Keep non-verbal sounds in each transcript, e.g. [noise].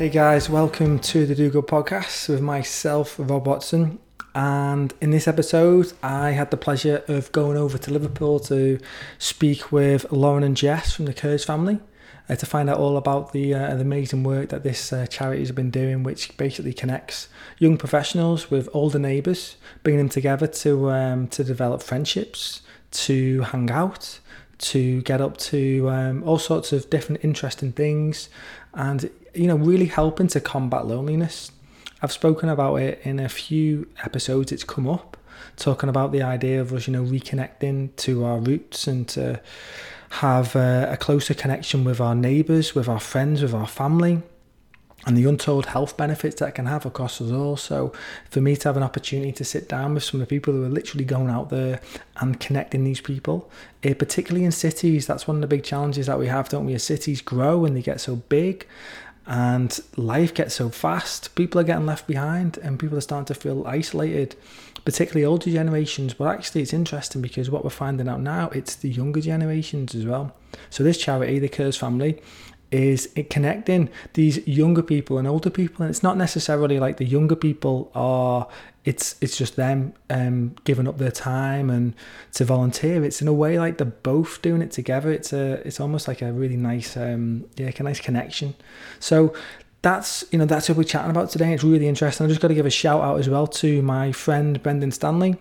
Hey guys, welcome to the Do Good podcast with myself, Rob Watson. And in this episode, I had the pleasure of going over to Liverpool to speak with Lauren and Jess from the Cares family uh, to find out all about the, uh, the amazing work that this uh, charity has been doing, which basically connects young professionals with older neighbours, bringing them together to um, to develop friendships, to hang out, to get up to um, all sorts of different interesting things, and you know, really helping to combat loneliness. I've spoken about it in a few episodes, it's come up, talking about the idea of us, you know, reconnecting to our roots and to have a, a closer connection with our neighbours, with our friends, with our family and the untold health benefits that can have across us all. So, for me to have an opportunity to sit down with some of the people who are literally going out there and connecting these people, eh, particularly in cities, that's one of the big challenges that we have, don't we? As cities grow and they get so big, and life gets so fast, people are getting left behind and people are starting to feel isolated, particularly older generations. But actually, it's interesting because what we're finding out now, it's the younger generations as well. So, this charity, the Cares family, is it connecting these younger people and older people and it's not necessarily like the younger people are it's it's just them um, giving up their time and to volunteer. It's in a way like they're both doing it together. It's a it's almost like a really nice um, yeah a nice connection. So that's you know that's what we're chatting about today. It's really interesting. I just got to give a shout out as well to my friend brendan stanley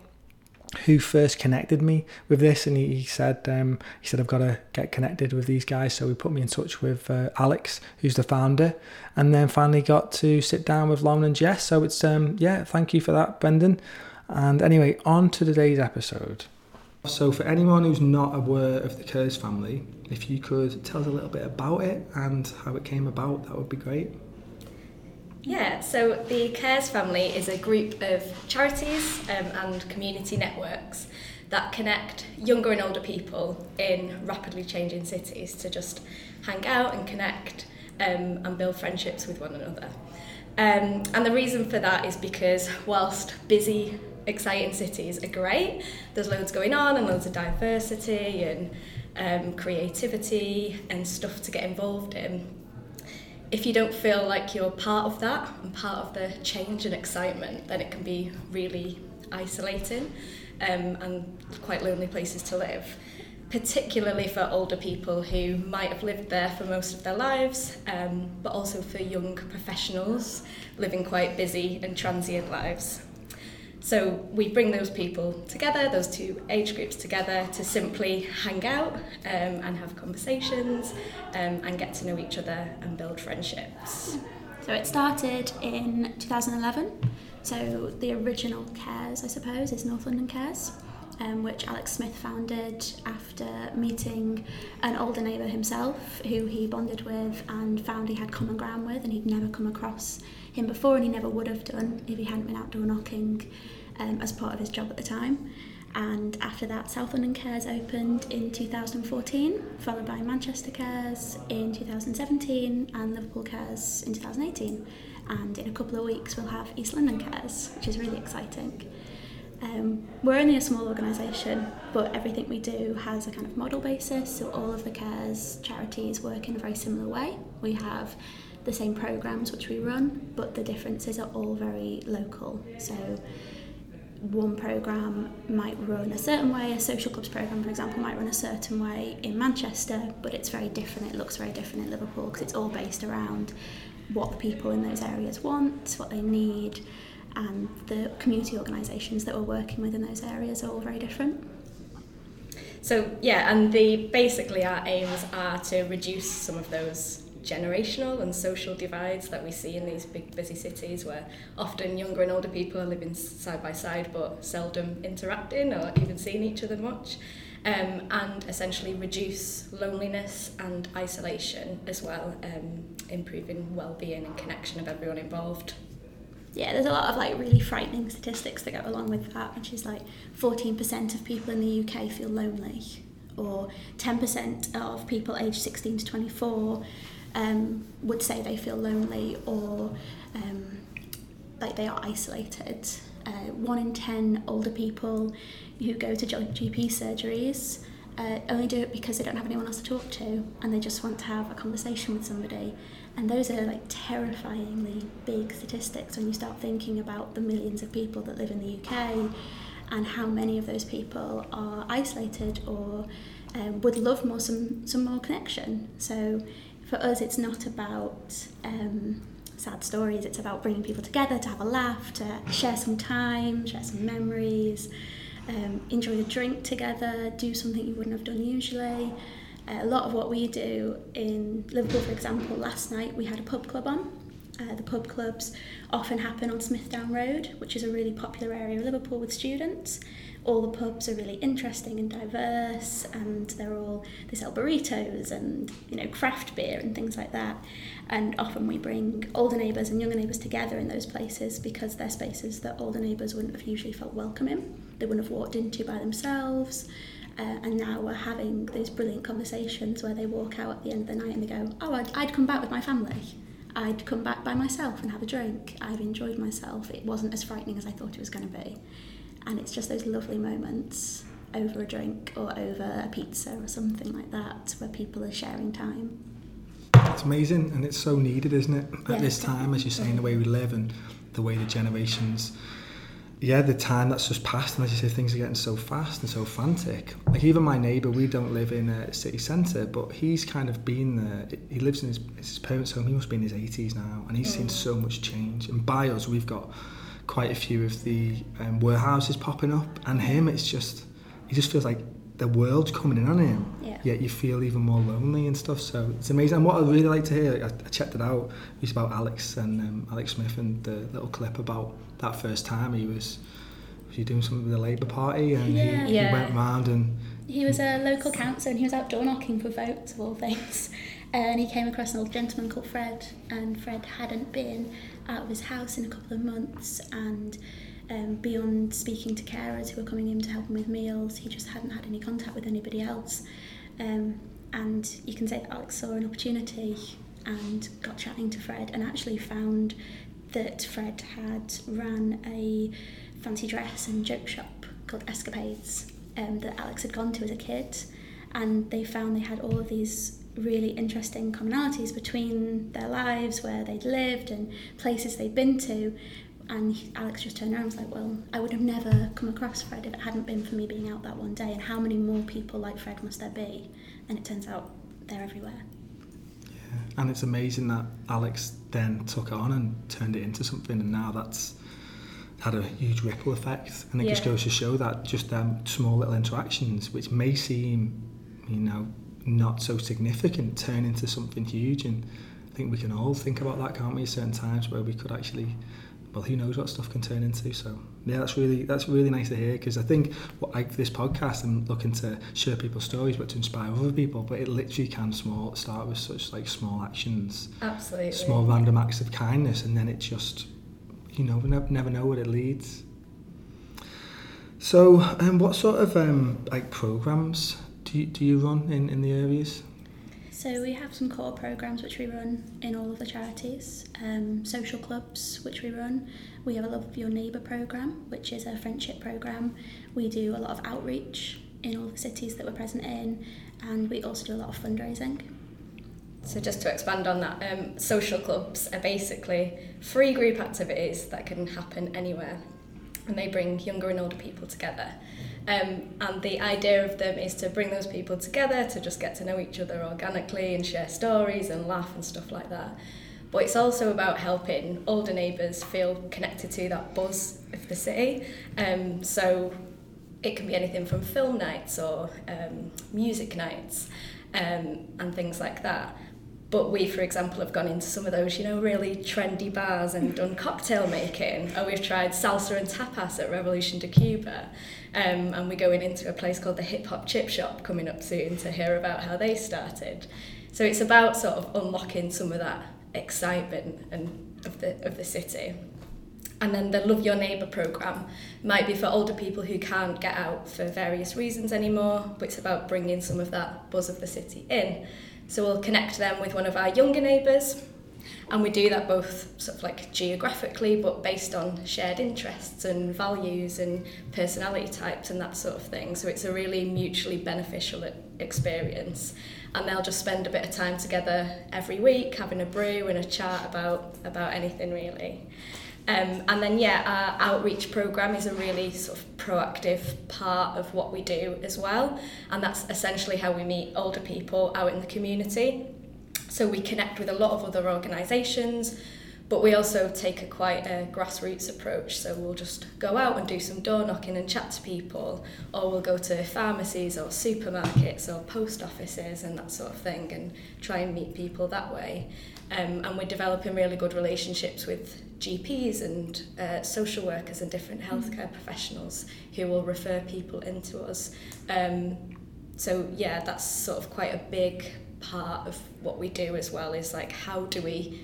who first connected me with this and he, said um, he said I've got to get connected with these guys. So he put me in touch with uh, Alex who's the founder and then finally got to sit down with Lauren and Jess. So it's um yeah thank you for that Brendan. And anyway on to today's episode. So for anyone who's not aware of the Cares family if you could tell us a little bit about it and how it came about that would be great Yeah, so the Cares Family is a group of charities um, and community networks that connect younger and older people in rapidly changing cities to just hang out and connect um, and build friendships with one another. Um, and the reason for that is because whilst busy, exciting cities are great, there's loads going on and loads of diversity and um, creativity and stuff to get involved in if you don't feel like you're part of that and part of the change and excitement, then it can be really isolating um, and quite lonely places to live. Particularly for older people who might have lived there for most of their lives, um, but also for young professionals living quite busy and transient lives. So we bring those people together, those two age groups together, to simply hang out um, and have conversations um, and get to know each other and build friendships. So it started in 2011. So the original Cares, I suppose, is North London Cares, um, which Alex Smith founded after meeting an older neighbour himself who he bonded with and found he had common ground with and he'd never come across him before and he never would have done if he hadn't been outdoor knocking um, as part of his job at the time. And after that, South London Cares opened in 2014, followed by Manchester Cares in 2017 and Liverpool Cares in 2018. And in a couple of weeks, we'll have East London Cares, which is really exciting. Um, we're only a small organisation, but everything we do has a kind of model basis. So all of the Cares charities work in a very similar way. We have the same programs which we run, but the differences are all very local. So one program might run a certain way, a social clubs program, for example, might run a certain way in Manchester, but it's very different. It looks very different in Liverpool because it's all based around what the people in those areas want, what they need, and the community organisations that we're working with in those areas are all very different. So yeah, and the basically our aims are to reduce some of those generational and social divides that we see in these big busy cities where often younger and older people are living side by side but seldom interacting or even seeing each other much um, and essentially reduce loneliness and isolation as well um, improving well-being and connection of everyone involved. Yeah, there's a lot of like really frightening statistics that go along with that, which is like 14% of people in the UK feel lonely, or 10% of people aged 16 to 24 um, would say they feel lonely or um, like they are isolated. Uh, one in ten older people who go to GP surgeries uh, only do it because they don't have anyone else to talk to and they just want to have a conversation with somebody. And those are like terrifyingly big statistics when you start thinking about the millions of people that live in the UK and how many of those people are isolated or um, would love more some, some more connection. So for us, it's not about um, sad stories, it's about bringing people together to have a laugh, to share some time, share some memories, um, enjoy a drink together, do something you wouldn't have done usually. Uh, a lot of what we do in Liverpool, for example, last night we had a pub club on. Uh, the pub clubs often happen on Smithdown Road, which is a really popular area of Liverpool with students. All the pubs are really interesting and diverse, and they're all they sell burritos and you know craft beer and things like that. And often we bring older neighbours and younger neighbours together in those places because they're spaces that older neighbours wouldn't have usually felt welcome in. They wouldn't have walked into by themselves. Uh, and now we're having those brilliant conversations where they walk out at the end of the night and they go, Oh, I'd, I'd come back with my family. I'd come back by myself and have a drink. I've enjoyed myself. It wasn't as frightening as I thought it was going to be. And it's just those lovely moments over a drink or over a pizza or something like that where people are sharing time. It's amazing and it's so needed, isn't it? At Yeah, this time, as you're saying, the way we live and the way the generations yeah, the time that's just passed, and as you say, things are getting so fast and so frantic. Like even my neighbour, we don't live in a city centre, but he's kind of been there. He lives in his, his parents' home. He must be in his 80s now, and he's seen mm. so much change. And by us, we've got quite a few of the um, warehouses popping up, and him, it's just he just feels like the world's coming in on him. Yeah. Yet you feel even more lonely and stuff. So it's amazing. And what I really like to hear, I, I checked it out. It's about Alex and um, Alex Smith and the little clip about that first time he was was he doing something with the Labour Party and Yeah. he, Yeah. he went round and He was a local councillor and he was out door knocking for votes of all things. [laughs] And he came across an old gentleman called Fred, and Fred hadn't been out of his house in a couple of months. And um, beyond speaking to carers who were coming in to help him with meals, he just hadn't had any contact with anybody else. Um, and you can say that Alex saw an opportunity and got chatting to Fred and actually found that Fred had ran a fancy dress and joke shop called Escapades um, that Alex had gone to as a kid. And they found they had all of these really interesting commonalities between their lives, where they'd lived and places they'd been to. And he- Alex just turned around and was like, Well, I would have never come across Fred if it hadn't been for me being out that one day. And how many more people like Fred must there be? And it turns out they're everywhere. Yeah. And it's amazing that Alex then took it on and turned it into something and now that's had a huge ripple effect and it just goes to show that just um, small little interactions which may seem you know not so significant turn into something huge and I think we can all think about that can't we? Certain times where we could actually well who knows what stuff can turn into? So yeah that's really that's really nice to hear because I think what I, this podcast I'm looking to share people's stories but to inspire other people but it literally can small start with such like small actions. Absolutely. small random acts of kindness and then it just you know we never, know where it leads. So um, what sort of um, like programs do you, do you run in, in the areas So we have some core programs which we run in all of the charities, um, social clubs which we run. We have a Love Your Neighbour program, which is a friendship program. We do a lot of outreach in all the cities that we're present in, and we also do a lot of fundraising. So just to expand on that, um, social clubs are basically free group activities that can happen anywhere, and they bring younger and older people together. Um, and the idea of them is to bring those people together to just get to know each other organically and share stories and laugh and stuff like that. But it's also about helping older neighbours feel connected to that buzz of the city. Um, so it can be anything from film nights or um, music nights um, and things like that. But we, for example, have gone into some of those, you know, really trendy bars and done cocktail making. Or we've tried salsa and tapas at Revolution de Cuba. Um, and we're going into a place called the Hip Hop Chip Shop coming up soon to hear about how they started. So it's about sort of unlocking some of that excitement and of the of the city. And then the Love Your Neighbour programme might be for older people who can't get out for various reasons anymore, but it's about bringing some of that buzz of the city in. So we'll connect them with one of our younger neighbours, and we do that both sort of like geographically, but based on shared interests and values and personality types and that sort of thing. So it's a really mutually beneficial experience. and they'll just spend a bit of time together every week having a brew and a chat about about anything really. Um, and then, yeah, our outreach program is a really sort of proactive part of what we do as well. And that's essentially how we meet older people out in the community. So we connect with a lot of other organisations, but we also take a quite a grassroots approach. So we'll just go out and do some door knocking and chat to people, or we'll go to pharmacies or supermarkets or post offices and that sort of thing and try and meet people that way. Um, and we're developing really good relationships with GPs and uh, social workers and different healthcare mm. professionals who will refer people into us. Um, so yeah, that's sort of quite a big part of what we do as well. Is like how do we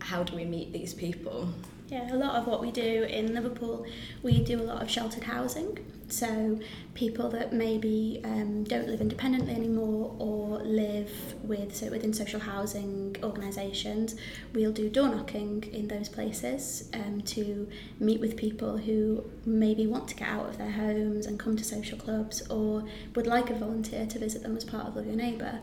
how do we meet these people? Yeah, a lot of what we do in Liverpool, we do a lot of sheltered housing. So people that maybe um, don't live independently anymore or live with so within social housing organisations, we'll do door knocking in those places um, to meet with people who maybe want to get out of their homes and come to social clubs or would like a volunteer to visit them as part of Love Your Neighbour.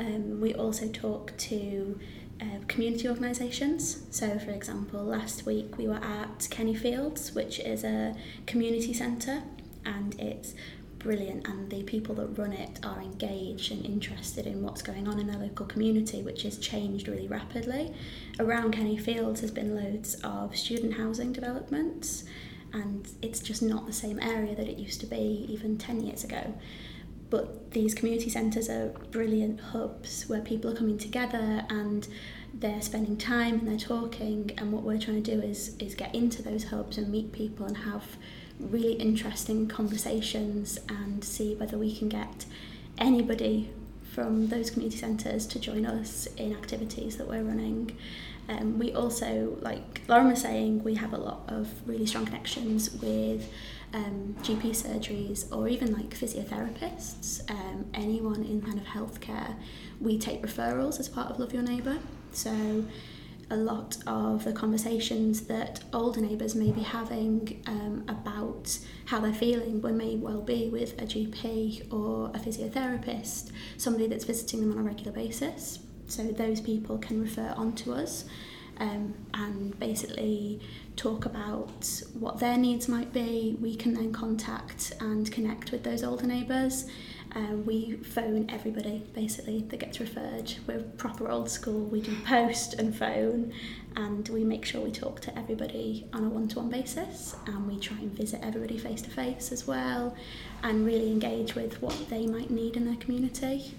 Um, we also talk to uh, community organisations. So, for example, last week we were at Kenny Fields, which is a community centre, and it's brilliant. And the people that run it are engaged and interested in what's going on in their local community, which has changed really rapidly. Around Kenny Fields has been loads of student housing developments, and it's just not the same area that it used to be even 10 years ago. But these community centres are brilliant hubs where people are coming together and they're spending time and they're talking. And what we're trying to do is is get into those hubs and meet people and have really interesting conversations and see whether we can get anybody from those community centres to join us in activities that we're running. Um, we also, like Lauren was saying, we have a lot of really strong connections with um, GP surgeries or even like physiotherapists, um, anyone in kind of healthcare. We take referrals as part of Love Your Neighbour. So a lot of the conversations that older neighbours may be having um, about how they're feeling we may well be with a GP or a physiotherapist, somebody that's visiting them on a regular basis. So those people can refer on to us um, and basically talk about what their needs might be. We can then contact and connect with those older neighbours. Um, we phone everybody basically that gets referred. We're proper old school. We do post and phone, and we make sure we talk to everybody on a one-to-one basis. And we try and visit everybody face to face as well, and really engage with what they might need in their community.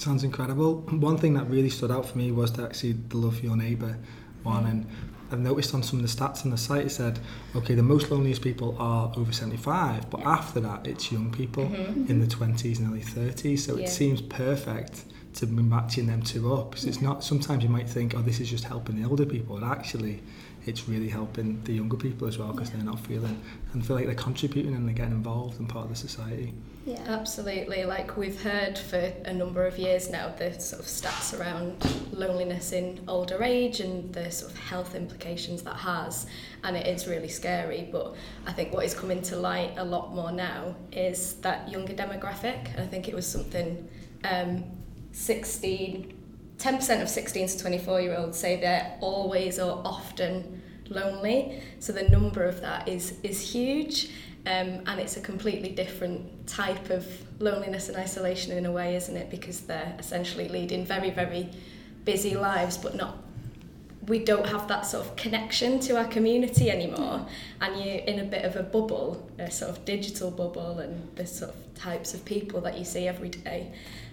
Sounds incredible. One thing that really stood out for me was to actually the love your neighbour one, and I've noticed on some of the stats on the site it said, okay, the most loneliest people are over 75, but yeah. after that it's young people mm-hmm. in the 20s and early 30s. So yeah. it seems perfect to be matching them two up. Because it's not, sometimes you might think, oh, this is just helping the older people. but actually, it's really helping the younger people as well because yeah. they're not feeling and feel like they're contributing and they're getting involved and part of the society. Yeah, absolutely. Like we've heard for a number of years now, the sort of stats around loneliness in older age and the sort of health implications that has, and it is really scary. But I think what is coming to light a lot more now is that younger demographic. I think it was something um, 16 10% of 16 to 24 year olds say they're always or often lonely. So the number of that is is huge. Um, and it's a completely different type of loneliness and isolation in a way, isn't it? Because they're essentially leading very, very busy lives, but not. We don't have that sort of connection to our community anymore, and you're in a bit of a bubble, a sort of digital bubble, and the sort of types of people that you see every day.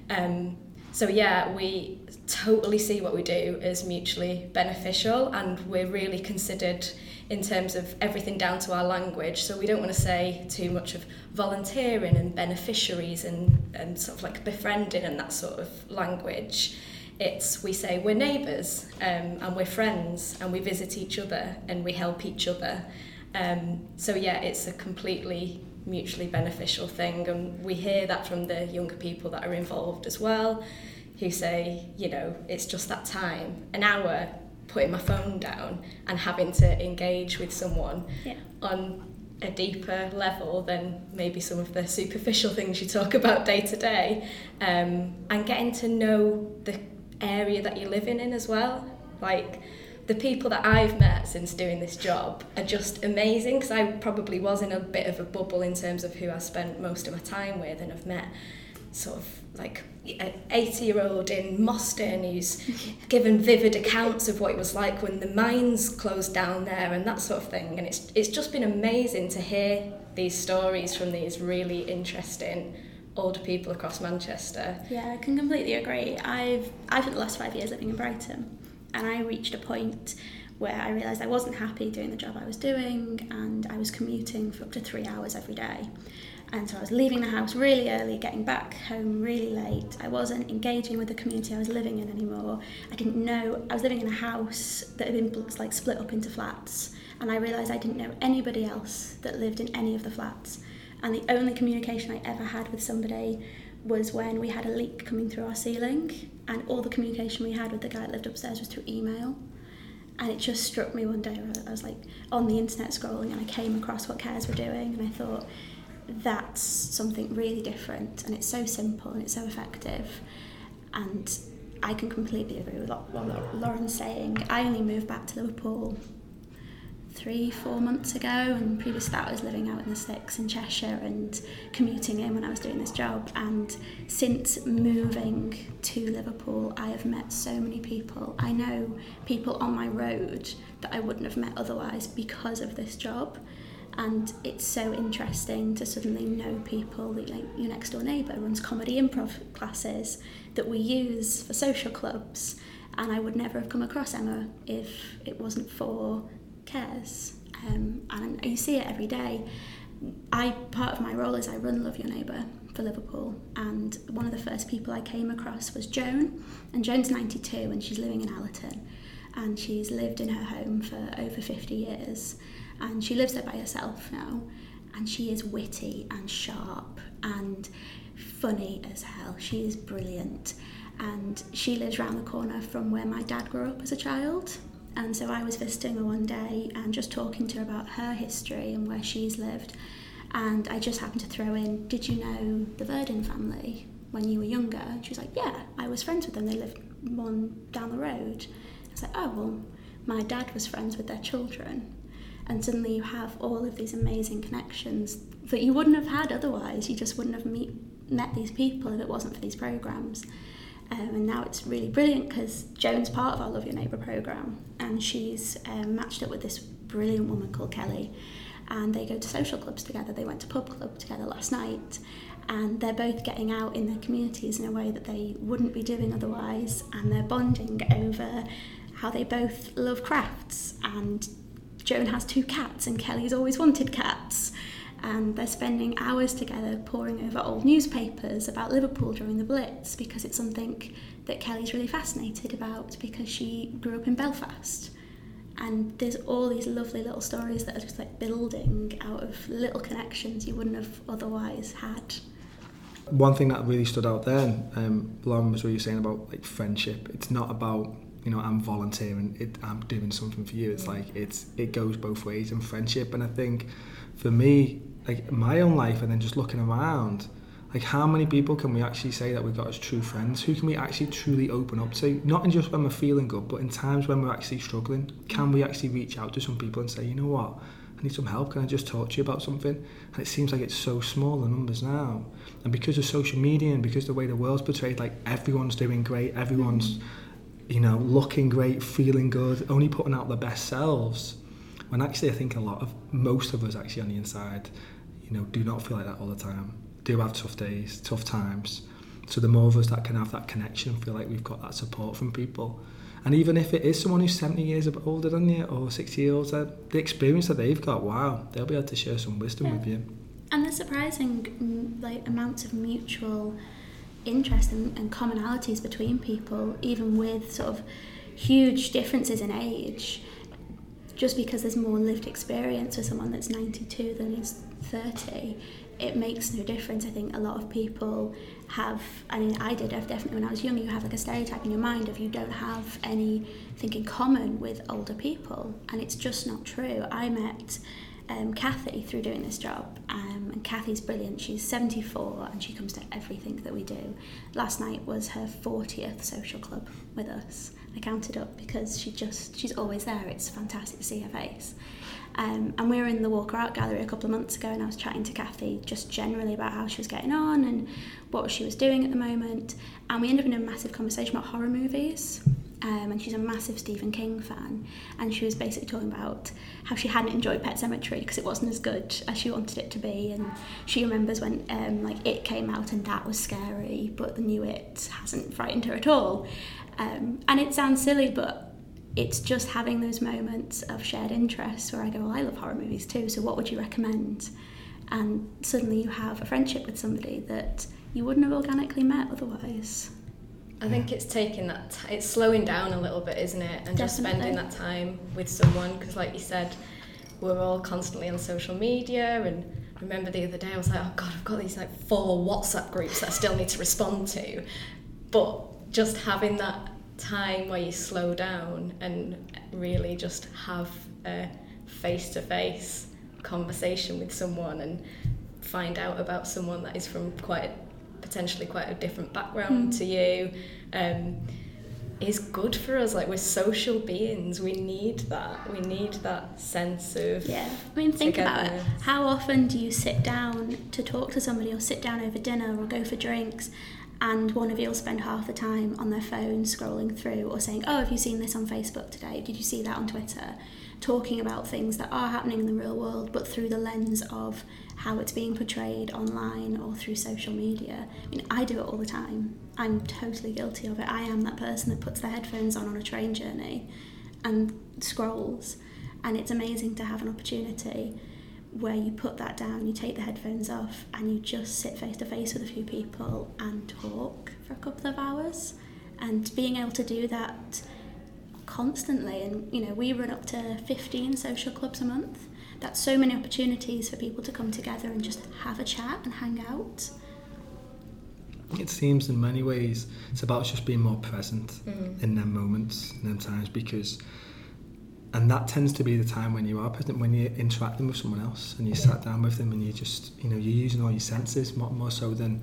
Um, so yeah, we totally see what we do as mutually beneficial, and we're really considered in terms of everything down to our language. So we don't want to say too much of volunteering and beneficiaries and, and sort of like befriending and that sort of language. It's we say we're neighbours um, and we're friends and we visit each other and we help each other. Um, so yeah, it's a completely mutually beneficial thing and we hear that from the younger people that are involved as well who say, you know, it's just that time, an hour putting my phone down and having to engage with someone yeah. on a deeper level than maybe some of the superficial things you talk about day to day um, and getting to know the area that you're living in as well like the people that I've met since doing this job are just amazing because I probably was in a bit of a bubble in terms of who I spent most of my time with and I've met sort of like an 80 year old in Moston who's [laughs] given vivid accounts of what it was like when the mines closed down there and that sort of thing and it's it's just been amazing to hear these stories from these really interesting older people across Manchester. Yeah, I can completely agree. I've I've spent the last five years living in Brighton and I reached a point where I realised I wasn't happy doing the job I was doing and I was commuting for up to three hours every day. And so I was leaving the house really early, getting back home really late. I wasn't engaging with the community I was living in anymore. I didn't know, I was living in a house that had been like split up into flats. And I realised I didn't know anybody else that lived in any of the flats. And the only communication I ever had with somebody was when we had a leak coming through our ceiling. And all the communication we had with the guy that lived upstairs was through email. And it just struck me one day, I was like on the internet scrolling and I came across what CARES were doing and I thought, that's something really different and it's so simple and it's so effective and I can completely agree with what Lauren's saying. I only moved back to Liverpool three, four months ago, and previous to that, I was living out in the sticks in Cheshire and commuting in when I was doing this job. And since moving to Liverpool, I have met so many people. I know people on my road that I wouldn't have met otherwise because of this job and it's so interesting to suddenly know people like your next door neighbour runs comedy improv classes that we use for social clubs. And I would never have come across Emma if it wasn't for cares um, and you see it every day. I part of my role is I run Love Your Neighbour for Liverpool. And one of the first people I came across was Joan. And Joan's 92 and she's living in Allerton. And she's lived in her home for over 50 years and she lives there by herself now. And she is witty and sharp and funny as hell. She is brilliant. And she lives around the corner from where my dad grew up as a child. And so I was visiting her one day and just talking to her about her history and where she's lived. And I just happened to throw in did you know the Verdon family when you were younger? She was like yeah I was friends with them. They lived one down the road. I was like oh well my dad was friends with their children and suddenly you have all of these amazing connections that you wouldn't have had otherwise. You just wouldn't have meet, met these people if it wasn't for these programs. Um, and now it's really brilliant because Joan's part of our Love Your Neighbour program, and she's um, matched up with this brilliant woman called Kelly. And they go to social clubs together. They went to pub club together last night, and they're both getting out in their communities in a way that they wouldn't be doing otherwise. And they're bonding over how they both love crafts and Joan has two cats and Kelly's always wanted cats. And they're spending hours together poring over old newspapers about Liverpool during the Blitz because it's something that Kelly's really fascinated about because she grew up in Belfast. And there's all these lovely little stories that are just like building out of little connections you wouldn't have otherwise had. One thing that really stood out there, um, Lauren, was what you're saying about like friendship. It's not about you know I'm volunteering it, I'm doing something for you. It's like it's it goes both ways in friendship. And I think for me like my own life and then just looking around like how many people can we actually say that we've got as true friends? Who can we actually truly open up to? Not in just when we're feeling good but in times when we're actually struggling. Can we actually reach out to some people and say you know what? I need some help. Can I just talk to you about something? And it seems like it's so small the numbers now. And because of social media and because the way the world's portrayed like everyone's doing great everyone's mm-hmm you know, looking great, feeling good, only putting out their best selves. When actually, I think a lot of most of us actually on the inside, you know, do not feel like that all the time. Do have tough days, tough times. So the more of us that can have that connection, feel like we've got that support from people. And even if it is someone who's 70 years older than you or 60 years older, the experience that they've got, wow, they'll be able to share some wisdom yeah. with you. And the surprising mm, like amounts of mutual interest and, and commonalities between people, even with sort of huge differences in age. Just because there's more lived experience with someone that's 92 than is 30, it makes no difference. I think a lot of people have, I mean, I did I've definitely when I was young, you have like a stereotype in your mind of you don't have anything in common with older people, and it's just not true. I met um, Kathy through doing this job. Um, and Kathy's brilliant. She's 74 and she comes to everything that we do. Last night was her 40th social club with us. I counted up because she just she's always there. It's fantastic to see her face. Um, and we were in the Walker Art Gallery a couple of months ago, and I was chatting to Kathy just generally about how she was getting on and what she was doing at the moment. And we ended up in a massive conversation about horror movies. Um, and she's a massive Stephen King fan, and she was basically talking about how she hadn't enjoyed Pet Sematary because it wasn't as good as she wanted it to be, and she remembers when um, like it came out and that was scary, but the new it hasn't frightened her at all. Um, and it sounds silly, but it's just having those moments of shared interest where I go, well, I love horror movies too, so what would you recommend? And suddenly you have a friendship with somebody that you wouldn't have organically met otherwise. I think it's taking that, t- it's slowing down a little bit, isn't it? And just spending that time with someone, because like you said, we're all constantly on social media. And I remember the other day, I was like, oh God, I've got these like four WhatsApp groups that I still need to respond to. But just having that time where you slow down and really just have a face to face conversation with someone and find out about someone that is from quite a, potentially quite a different background Mm. to you um, is good for us like we're social beings we need that we need that sense of Yeah, I mean, think about it. How often do you sit down to talk to somebody or sit down over dinner or go for drinks and one of you will spend half the time on their phone scrolling through or saying, Oh, have you seen this on Facebook today? Did you see that on Twitter? Talking about things that are happening in the real world but through the lens of how it's being portrayed online or through social media. I mean, I do it all the time. I'm totally guilty of it. I am that person that puts their headphones on on a train journey and scrolls. And it's amazing to have an opportunity where you put that down, you take the headphones off, and you just sit face to face with a few people and talk for a couple of hours. And being able to do that constantly, and you know, we run up to 15 social clubs a month. That's so many opportunities for people to come together and just have a chat and hang out. It seems in many ways it's about just being more present Mm. in them moments, in them times, because, and that tends to be the time when you are present, when you're interacting with someone else and you Yeah. sat down with them and you just, you know, you're using all your senses more, more so than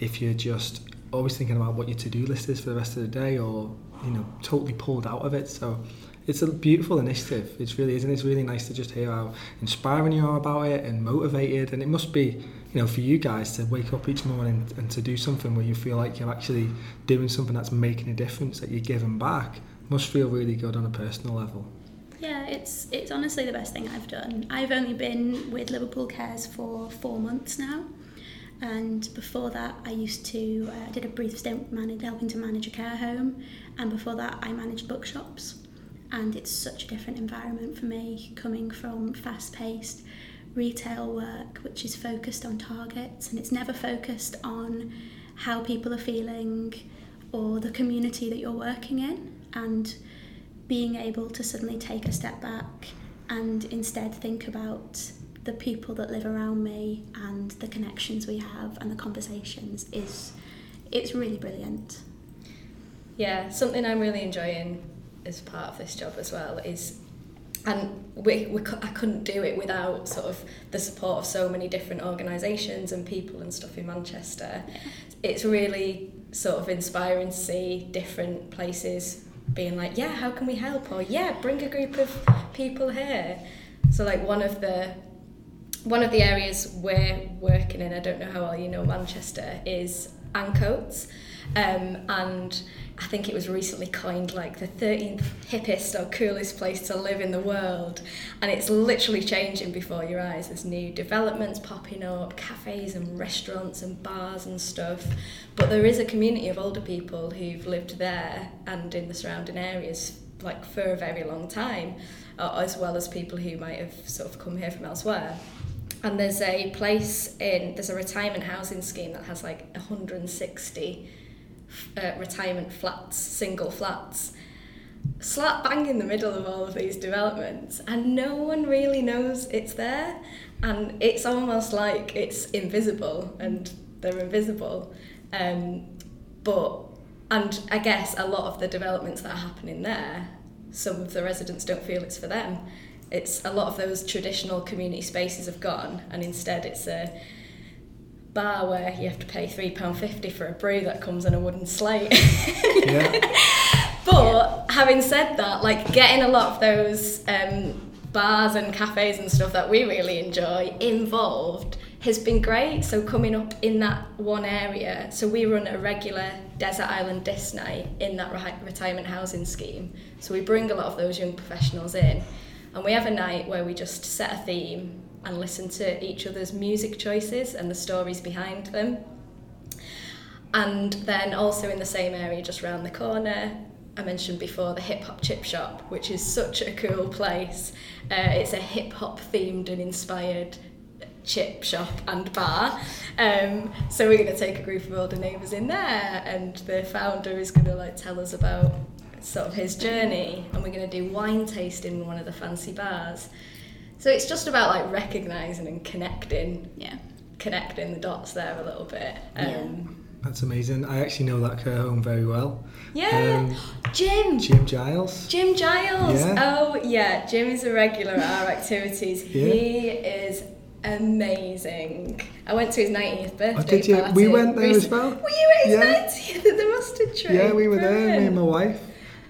if you're just always thinking about what your to-do list is for the rest of the day or, you know, totally pulled out of it. So it's a beautiful initiative. It's really is, and it's really nice to just hear how inspiring you are about it and motivated. And it must be, you know, for you guys to wake up each morning and to do something where you feel like you're actually doing something that's making a difference, that you're giving back, must feel really good on a personal level. Yeah, it's it's honestly the best thing I've done. I've only been with Liverpool Cares for four months now, and before that, I used to uh, did a brief stint manage, helping to manage a care home, and before that, I managed bookshops, and it's such a different environment for me coming from fast-paced retail work, which is focused on targets, and it's never focused on how people are feeling or the community that you're working in, and being able to suddenly take a step back and instead think about the people that live around me and the connections we have and the conversations is it's really brilliant. Yeah, something I'm really enjoying as part of this job as well is, and we, we I couldn't do it without sort of the support of so many different organisations and people and stuff in Manchester. It's really sort of inspiring to see different places being like, yeah, how can we help? Or yeah, bring a group of people here. So like one of the one of the areas we're working in, I don't know how well you know Manchester, is Ancoats. Um, and I think it was recently coined like the 13th hippest or coolest place to live in the world. And it's literally changing before your eyes. There's new developments popping up, cafes and restaurants and bars and stuff. But there is a community of older people who've lived there and in the surrounding areas like for a very long time, uh, as well as people who might have sort of come here from elsewhere. And there's a place in, there's a retirement housing scheme that has like 160 uh, retirement flats, single flats, slap bang in the middle of all of these developments, and no one really knows it's there. And it's almost like it's invisible, and they're invisible. Um, but, and I guess a lot of the developments that are happening there, some of the residents don't feel it's for them. It's a lot of those traditional community spaces have gone, and instead it's a bar where you have to pay £3.50 for a brew that comes in a wooden slate. Yeah. [laughs] But having said that, like getting a lot of those um, bars and cafes and stuff that we really enjoy involved has been great. So coming up in that one area, so we run a regular desert island disc night in that re- retirement housing scheme. So we bring a lot of those young professionals in, and we have a night where we just set a theme and listen to each other's music choices and the stories behind them. And then also in the same area, just round the corner, I mentioned before the Hip Hop Chip Shop, which is such a cool place. Uh, it's a hip hop themed and inspired chip shop and bar. Um, so we're going to take a group of older neighbours in there, and the founder is going to like tell us about sort of his journey, and we're going to do wine tasting in one of the fancy bars. So it's just about like recognising and connecting, Yeah. connecting the dots there a little bit. Um, That's amazing. I actually know that care home very well. yeah. Um, Jim. Jim Giles. Jim Giles. Yeah. Oh yeah, Jim is a regular at our activities. Yeah. He is amazing. I went to his 90th birthday Oh, did you? party. We went there as recent- well. Were you at his Yeah. 90th at the mustard tree? Yeah, we were there, me and my wife.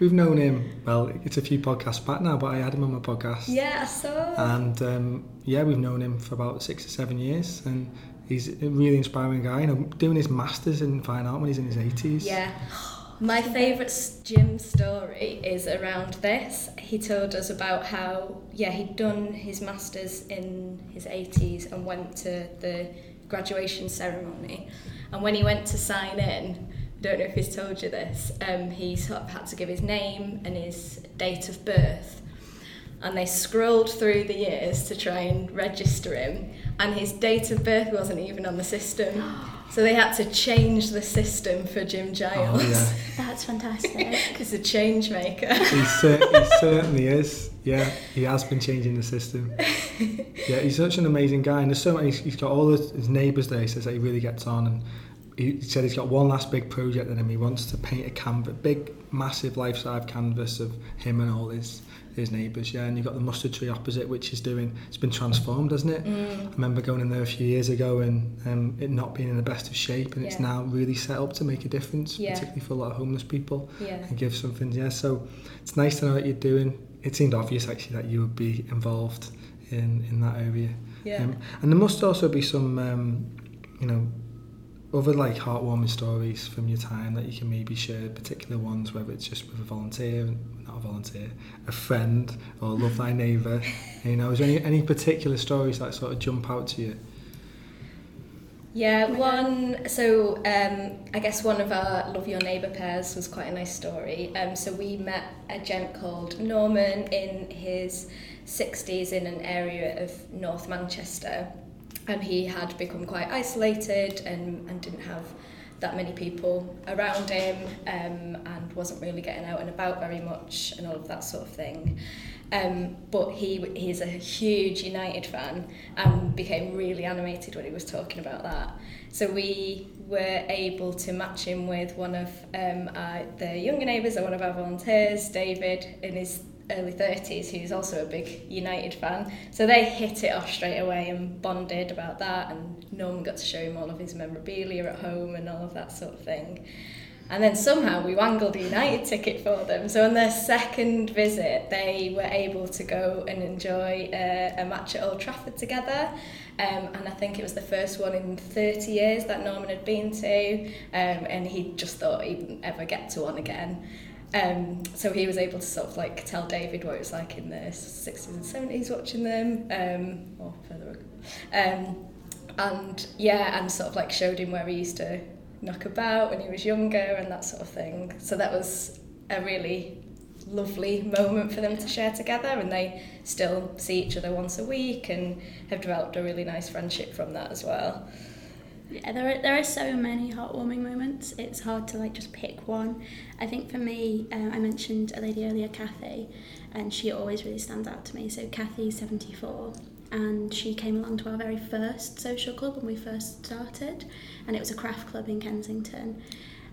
We've known him, well, it's a few podcasts back now, but I had him on my podcast. Yeah, saw. And um, yeah, we've known him for about six or seven years, and he's a really inspiring guy. You know, doing his masters in fine art when he's in his eighties. Yeah. [gasps] My favourite Jim story is around this. He told us about how, yeah, he'd done his masters in his 80s and went to the graduation ceremony. And when he went to sign in, don't know if he's told you this, um, he sort of had to give his name and his date of birth. And they scrolled through the years to try and register him, and his date of birth wasn't even on the system. So they had to change the system for Jim Giles. Oh yeah, [laughs] That's fantastic. He's a change maker. he, cer- he certainly is. Yeah, he has been changing the system. [laughs] Yeah, he's such an amazing guy, and there's so many. He's got all his, his neighbours there. He says that he really gets on, and he said he's got one last big project in him. He wants to paint a canvas, big, massive life-size canvas of him and all his his neighbours. Yeah, and you've got the mustard tree opposite, which is doing. It's been transformed, hasn't it? Mm. I remember going in there a few years ago and um, it not being in the best of shape, and it's now really set up to make a difference, Yeah. particularly for a lot of homeless people, Yeah. and give something. Yeah, so it's nice to know that you're doing. It seemed obvious actually that you would be involved in in that area. Yeah. Um, and there must also be some, um, you know, other like heartwarming stories from your time that you can maybe share, particular ones, whether it's just with a volunteer, not a volunteer, a friend, or love thy neighbour. [laughs] You know, is there any, any particular stories that sort of jump out to you? Yeah, one. So um, I guess one of our love your neighbour pairs was quite a nice story. Um, so we met a gent called Norman in his 60s in an area of North Manchester, and he had become quite isolated and, and didn't have that many people around him um, and wasn't really getting out and about very much and all of that sort of thing. Um, but he he's a huge United fan and became really animated when he was talking about that. So we were able to match him with one of um, our, the younger neighbours or one of our volunteers, David, in his early 30s, who's also a big United fan. So they hit it off straight away and bonded about that, and Norman got to show him all of his memorabilia at home and all of that sort of thing. And then somehow we wangled a United ticket for them. So on their second visit, they were able to go and enjoy a, a match at Old Trafford together. Um, and I think it was the first one in 30 years that Norman had been to. Um, and he just thought he wouldn't ever get to one again. Um, so he was able to sort of like tell David what it was like in the 60s and 70s watching them, um, or further um, and yeah, and sort of like showed him where he used to knock about when he was younger and that sort of thing. So that was a really lovely moment for them to share together, and they still see each other once a week and have developed a really nice friendship from that as well. Yeah, there are, there are so many heartwarming moments. It's hard to like just pick one. I think for me, um, I mentioned a lady earlier, Kathy, and she always really stands out to me. So Kathy's 74, and she came along to our very first social club when we first started, and it was a craft club in Kensington.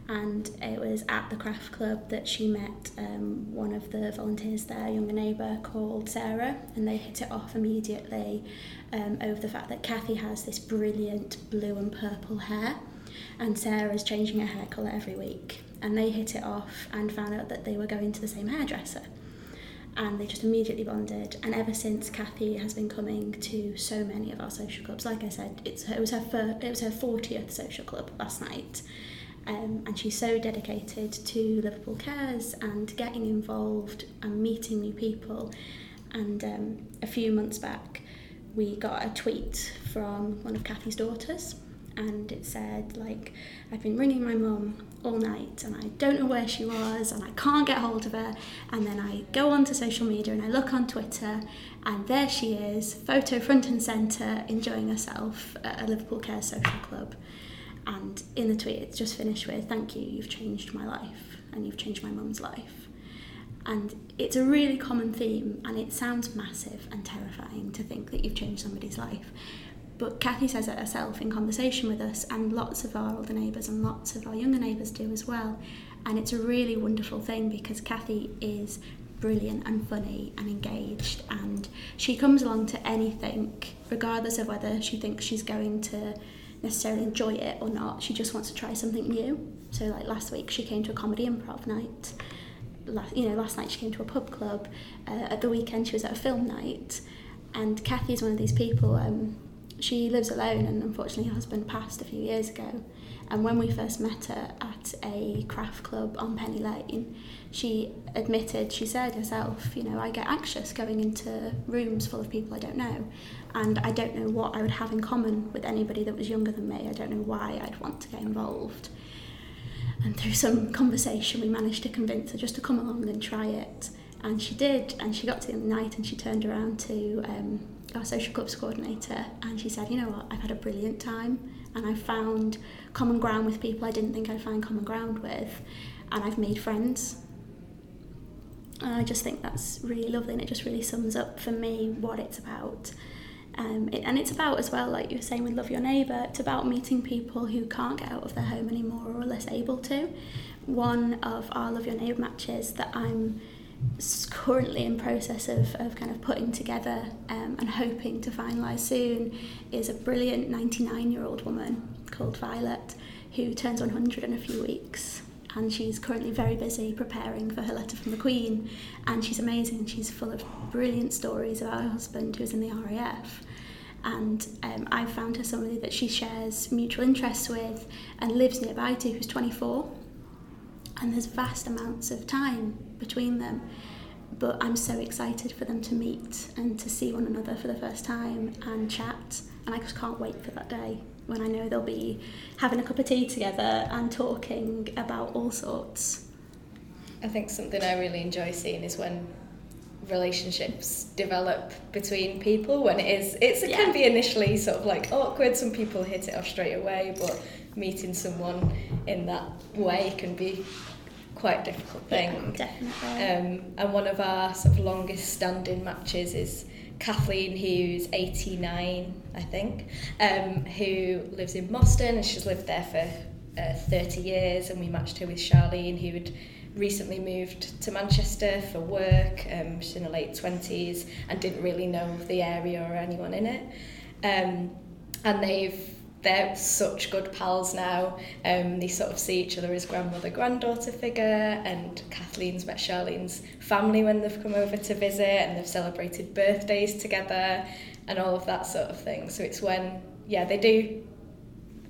And it was at the craft club that she met um, one of the volunteers there, a younger neighbour called Sarah, and they hit it off immediately um, over the fact that Kathy has this brilliant blue and purple hair, and Sarah's changing her hair colour every week. And they hit it off and found out that they were going to the same hairdresser. And they just immediately bonded. And ever since, Kathy has been coming to so many of our social clubs. Like I said, it's it was her fir- it was her 40th social club last night um, and she's so dedicated to Liverpool Cares and getting involved and meeting new people. And um, a few months back, we got a tweet from one of Kathy's daughters, and it said like, "I've been ringing my mum all night, and I don't know where she was, and I can't get hold of her." And then I go onto social media and I look on Twitter, and there she is, photo front and centre, enjoying herself at a Liverpool Cares social club. And in the tweet, it's just finished with, Thank you, you've changed my life, and you've changed my mum's life. And it's a really common theme, and it sounds massive and terrifying to think that you've changed somebody's life. But Kathy says it herself in conversation with us, and lots of our older neighbours and lots of our younger neighbours do as well. And it's a really wonderful thing because Kathy is brilliant and funny and engaged, and she comes along to anything, regardless of whether she thinks she's going to necessarily enjoy it or not. She just wants to try something new. So like last week, she came to a comedy improv night. Last, you know, last night she came to a pub club. Uh, at the weekend, she was at a film night. And Kathy's one of these people. Um, she lives alone, and unfortunately, her husband passed a few years ago. And when we first met her at a craft club on Penny Lane, she admitted, she said herself, you know, I get anxious going into rooms full of people I don't know. And I don't know what I would have in common with anybody that was younger than me. I don't know why I'd want to get involved. And through some conversation, we managed to convince her just to come along and try it. And she did. And she got to the end of the night and she turned around to um, our social clubs coordinator and she said, you know what, I've had a brilliant time and I found common ground with people I didn't think I'd find common ground with, and I've made friends. And I just think that's really lovely, and it just really sums up for me what it's about. Um, it, and it's about as well, like you were saying with Love Your Neighbour, it's about meeting people who can't get out of their home anymore or are less able to. One of our Love Your Neighbour matches that I'm currently in process of, of kind of putting together um, and hoping to finalise soon is a brilliant 99 year old woman called Violet who turns 100 in a few weeks and she's currently very busy preparing for her letter from the Queen. And she's amazing. She's full of brilliant stories about her husband who's in the RAF and um, I found her somebody that she shares mutual interests with and lives nearby to who's 24 and there's vast amounts of time between them. But I'm so excited for them to meet and to see one another for the first time and chat. And I just can't wait for that day when I know they'll be having a cup of tea together and talking about all sorts. I think something I really enjoy seeing is when relationships develop between people when it is it's, it yeah. can be initially sort of like awkward some people hit it off straight away but meeting someone in that way can be quite a difficult thing. Yeah, definitely. Um, and one of our sort of longest standing matches is Kathleen, who's 89, I think, um, who lives in Boston and she's lived there for uh, 30 years. And we matched her with Charlene, who had recently moved to Manchester for work. Um, she's in her late 20s and didn't really know the area or anyone in it. Um, and they've they're such good pals now. Um, they sort of see each other as grandmother granddaughter figure, and Kathleen's met Charlene's family when they've come over to visit, and they've celebrated birthdays together, and all of that sort of thing. So it's when, yeah, they do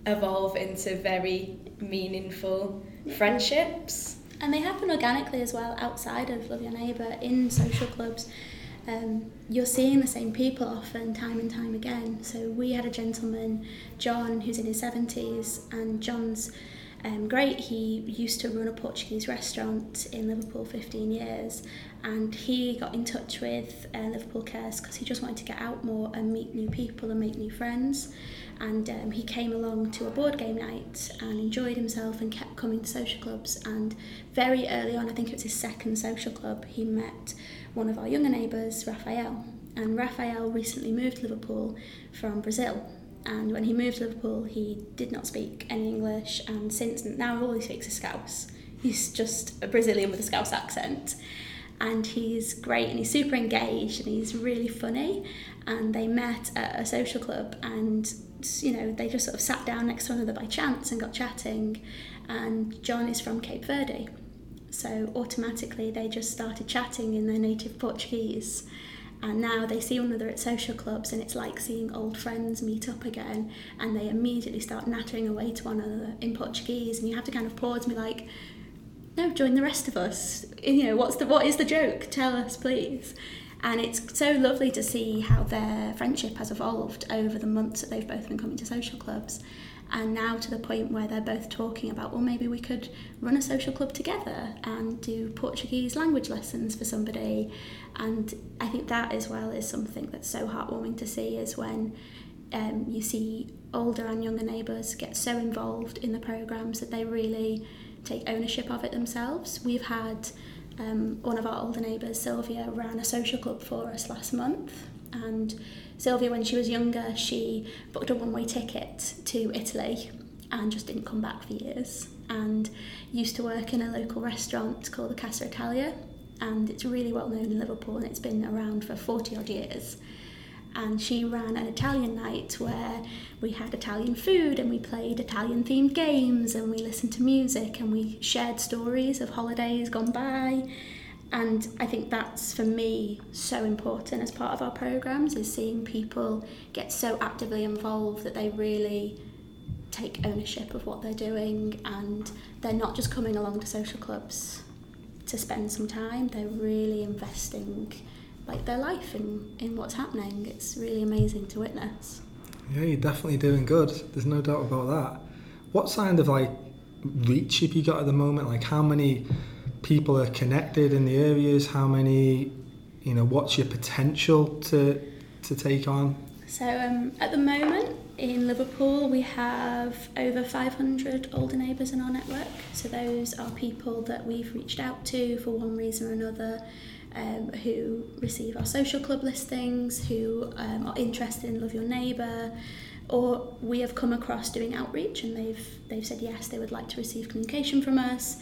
evolve into very meaningful friendships. And they happen organically as well outside of Love Your Neighbour in social clubs um, you're seeing the same people often time and time again. So we had a gentleman, John, who's in his 70s, and John's um, great. He used to run a Portuguese restaurant in Liverpool 15 years, and he got in touch with uh, Liverpool Cares because he just wanted to get out more and meet new people and make new friends. And um, he came along to a board game night and enjoyed himself and kept coming to social clubs. And very early on, I think it was his second social club, he met one of our younger neighbours, Raphael. And Raphael recently moved to Liverpool from Brazil and when he moved to Liverpool, he did not speak any English, and since now all he speaks is Scouse. He's just a Brazilian with a Scouse accent, and he's great and he's super engaged and he's really funny. And they met at a social club, and you know they just sort of sat down next to one another by chance and got chatting. And John is from Cape Verde, so automatically they just started chatting in their native Portuguese and now they see one another at social clubs and it's like seeing old friends meet up again and they immediately start nattering away to one another in Portuguese and you have to kind of pause and be like no join the rest of us. You know what's the what is the joke? Tell us please. And it's so lovely to see how their friendship has evolved over the months that they've both been coming to social clubs and now to the point where they're both talking about well maybe we could run a social club together and do Portuguese language lessons for somebody. And I think that as well is something that's so heartwarming to see is when um, you see older and younger neighbours get so involved in the programs that they really take ownership of it themselves. We've had um, one of our older neighbours Sylvia ran a social club for us last month. And Sylvia, when she was younger, she booked a one way ticket to Italy and just didn't come back for years. And used to work in a local restaurant called the Casa Italia, and it's really well known in Liverpool and it's been around for 40 odd years. And she ran an Italian night where we had Italian food and we played Italian themed games and we listened to music and we shared stories of holidays gone by and I think that's for me so important as part of our programs is seeing people get so actively involved that they really take ownership of what they're doing. And they're not just coming along to social clubs to spend some time. They're really investing like their life in, in what's happening. It's really amazing to witness. Yeah you're definitely doing good. There's no doubt about that. What kind of like reach have you got at the moment? Like how many people are connected in the areas? How many, you know, what's your potential to to take on? So um, at the moment in Liverpool, we have over 500 older neighbours in our network. So those are people that we've reached out to for one reason or another. Um, who receive our social club listings, who um, are interested in Love Your Neighbour, or we have come across doing outreach and they've they've said yes they would like to receive communication from us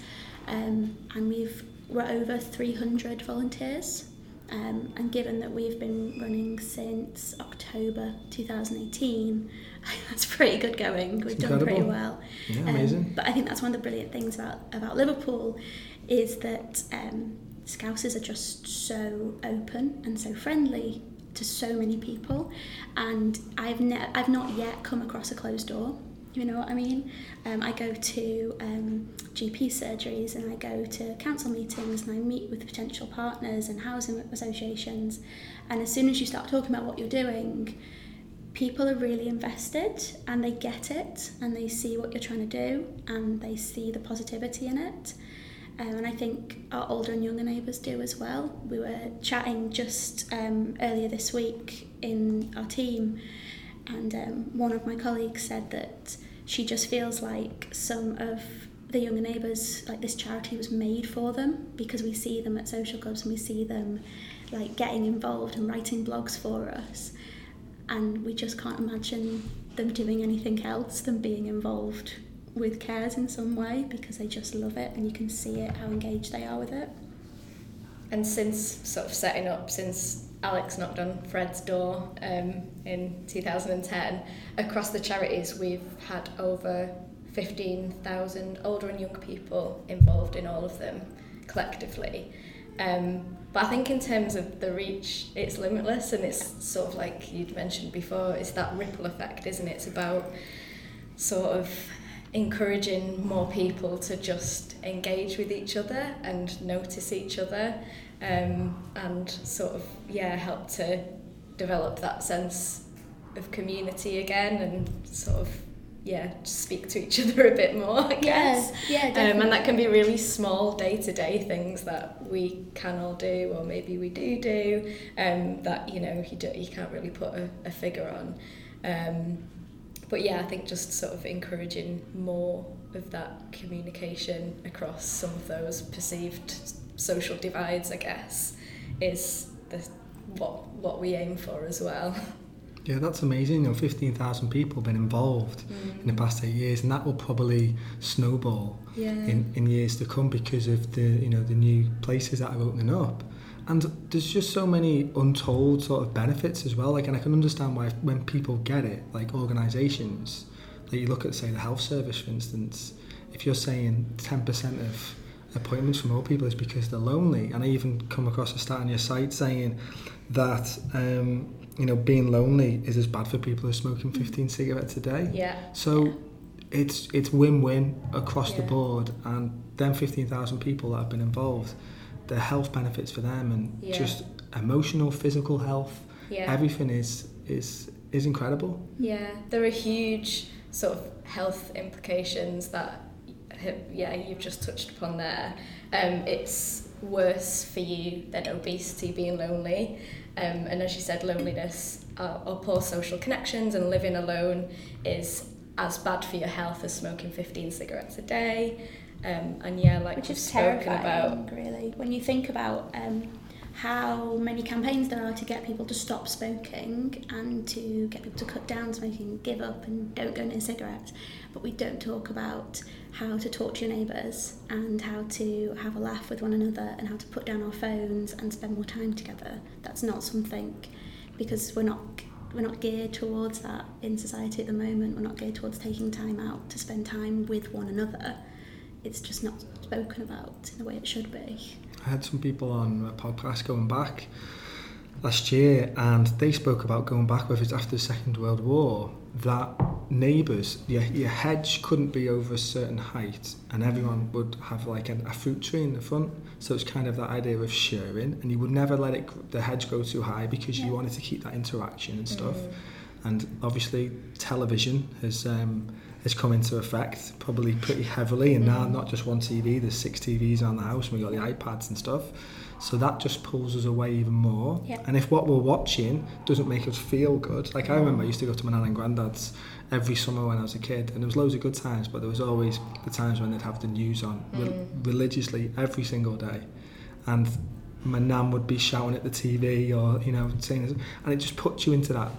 um, and we've we're over 300 volunteers. Um, and given that we've been running since October 2018 [laughs] that's pretty good going. We've done pretty well. Yeah, um, amazing. but I think that's one of the brilliant things about about Liverpool is that um, Scousers are just so open and so friendly to so many people. And I've ne- I've not yet come across a closed door you know what I mean? Um, I go to um, GP surgeries and I go to council meetings and I meet with potential partners and housing associations. And as soon as you start talking about what you're doing, people are really invested and they get it and they see what you're trying to do and they see the positivity in it. Um, and I think our older and younger neighbours do as well. We were chatting just um, earlier this week in our team, and um, one of my colleagues said that she just feels like some of the younger neighbours, like this charity was made for them because we see them at social clubs and we see them like getting involved and writing blogs for us. And we just can't imagine them doing anything else than being involved with cares in some way because they just love it and you can see it how engaged they are with it. And since sort of setting up, since Alex knocked on Fred's door um, in 2010. Across the charities, we've had over 15,000 older and younger people involved in all of them collectively. Um, but I think in terms of the reach, it's limitless and it's sort of like you'd mentioned before, it's that ripple effect, isn't it? It's about sort of encouraging more people to just engage with each other and notice each other um, and sort of yeah help to develop that sense of community again and sort of yeah speak to each [laughs] other a bit more I guess. yeah, yeah um, and that can be really small day-to-day things that we can all do or maybe we do do um, that you know you, do, you can't really put a, a figure on. Um, but yeah I think just sort of encouraging more of that communication across some of those perceived social divides, I guess, is the what what we aim for as well. Yeah, that's amazing. You know, 15,000 people have been involved Mm. in the past eight years, and that will probably snowball Yeah. in, in years to come because of the you know the new places that are opening up. And there's just so many untold sort of benefits as well. Like, and I can understand why when people get it, like organisations, like you look at say the health service, for instance, if you're saying 10% of appointments from old people is because they're lonely, and I even come across a stat on your site saying that um, you know being lonely is as bad for people as smoking 15 cigarettes a day. Yeah. So it's it's win-win across the board, and then 15,000 people that have been involved, the health benefits for them, and Yeah. just emotional, physical health, Yeah. everything is is is incredible. Yeah, there are huge sort of health implications that, yeah, you've just touched upon there. Um, it's worse for you than obesity being lonely. Um, and as you said, loneliness uh, or poor social connections and living alone is as bad for your health as smoking 15 cigarettes a day. Um, and yeah, like which is terrifying, about. really. When you think about um, how many campaigns there are to get people to stop smoking and to get people to cut down smoking, give up, and don't go near cigarettes, but we don't talk about how to talk to your neighbours and how to have a laugh with one another and how to put down our phones and spend more time together. That's not something because we're not we're not geared towards that in society at the moment. We're not geared towards taking time out to spend time with one another. It's just not spoken about in the way it should be. I had some people on a podcast going back last year, and they spoke about going back, whether it's after the Second World War, that neighbours, your, your hedge couldn't be over a certain height, and everyone would have like an, a fruit tree in the front. So it's kind of that idea of sharing, and you would never let it the hedge go too high because you Yeah. wanted to keep that interaction and stuff. Mm. And obviously, television has um, has come into effect probably pretty heavily, and now Mm. not just one TV. There's six TVs on the house, and we got the iPads and stuff. So that just pulls us away even more. Yeah. And if what we're watching doesn't make us feel good, like I remember I used to go to my nan and granddad's every summer when I was a kid, and there was loads of good times, but there was always the times when they'd have the news on re- Mm. religiously every single day, and my nan would be shouting at the TV or you know saying, this, and it just puts you into that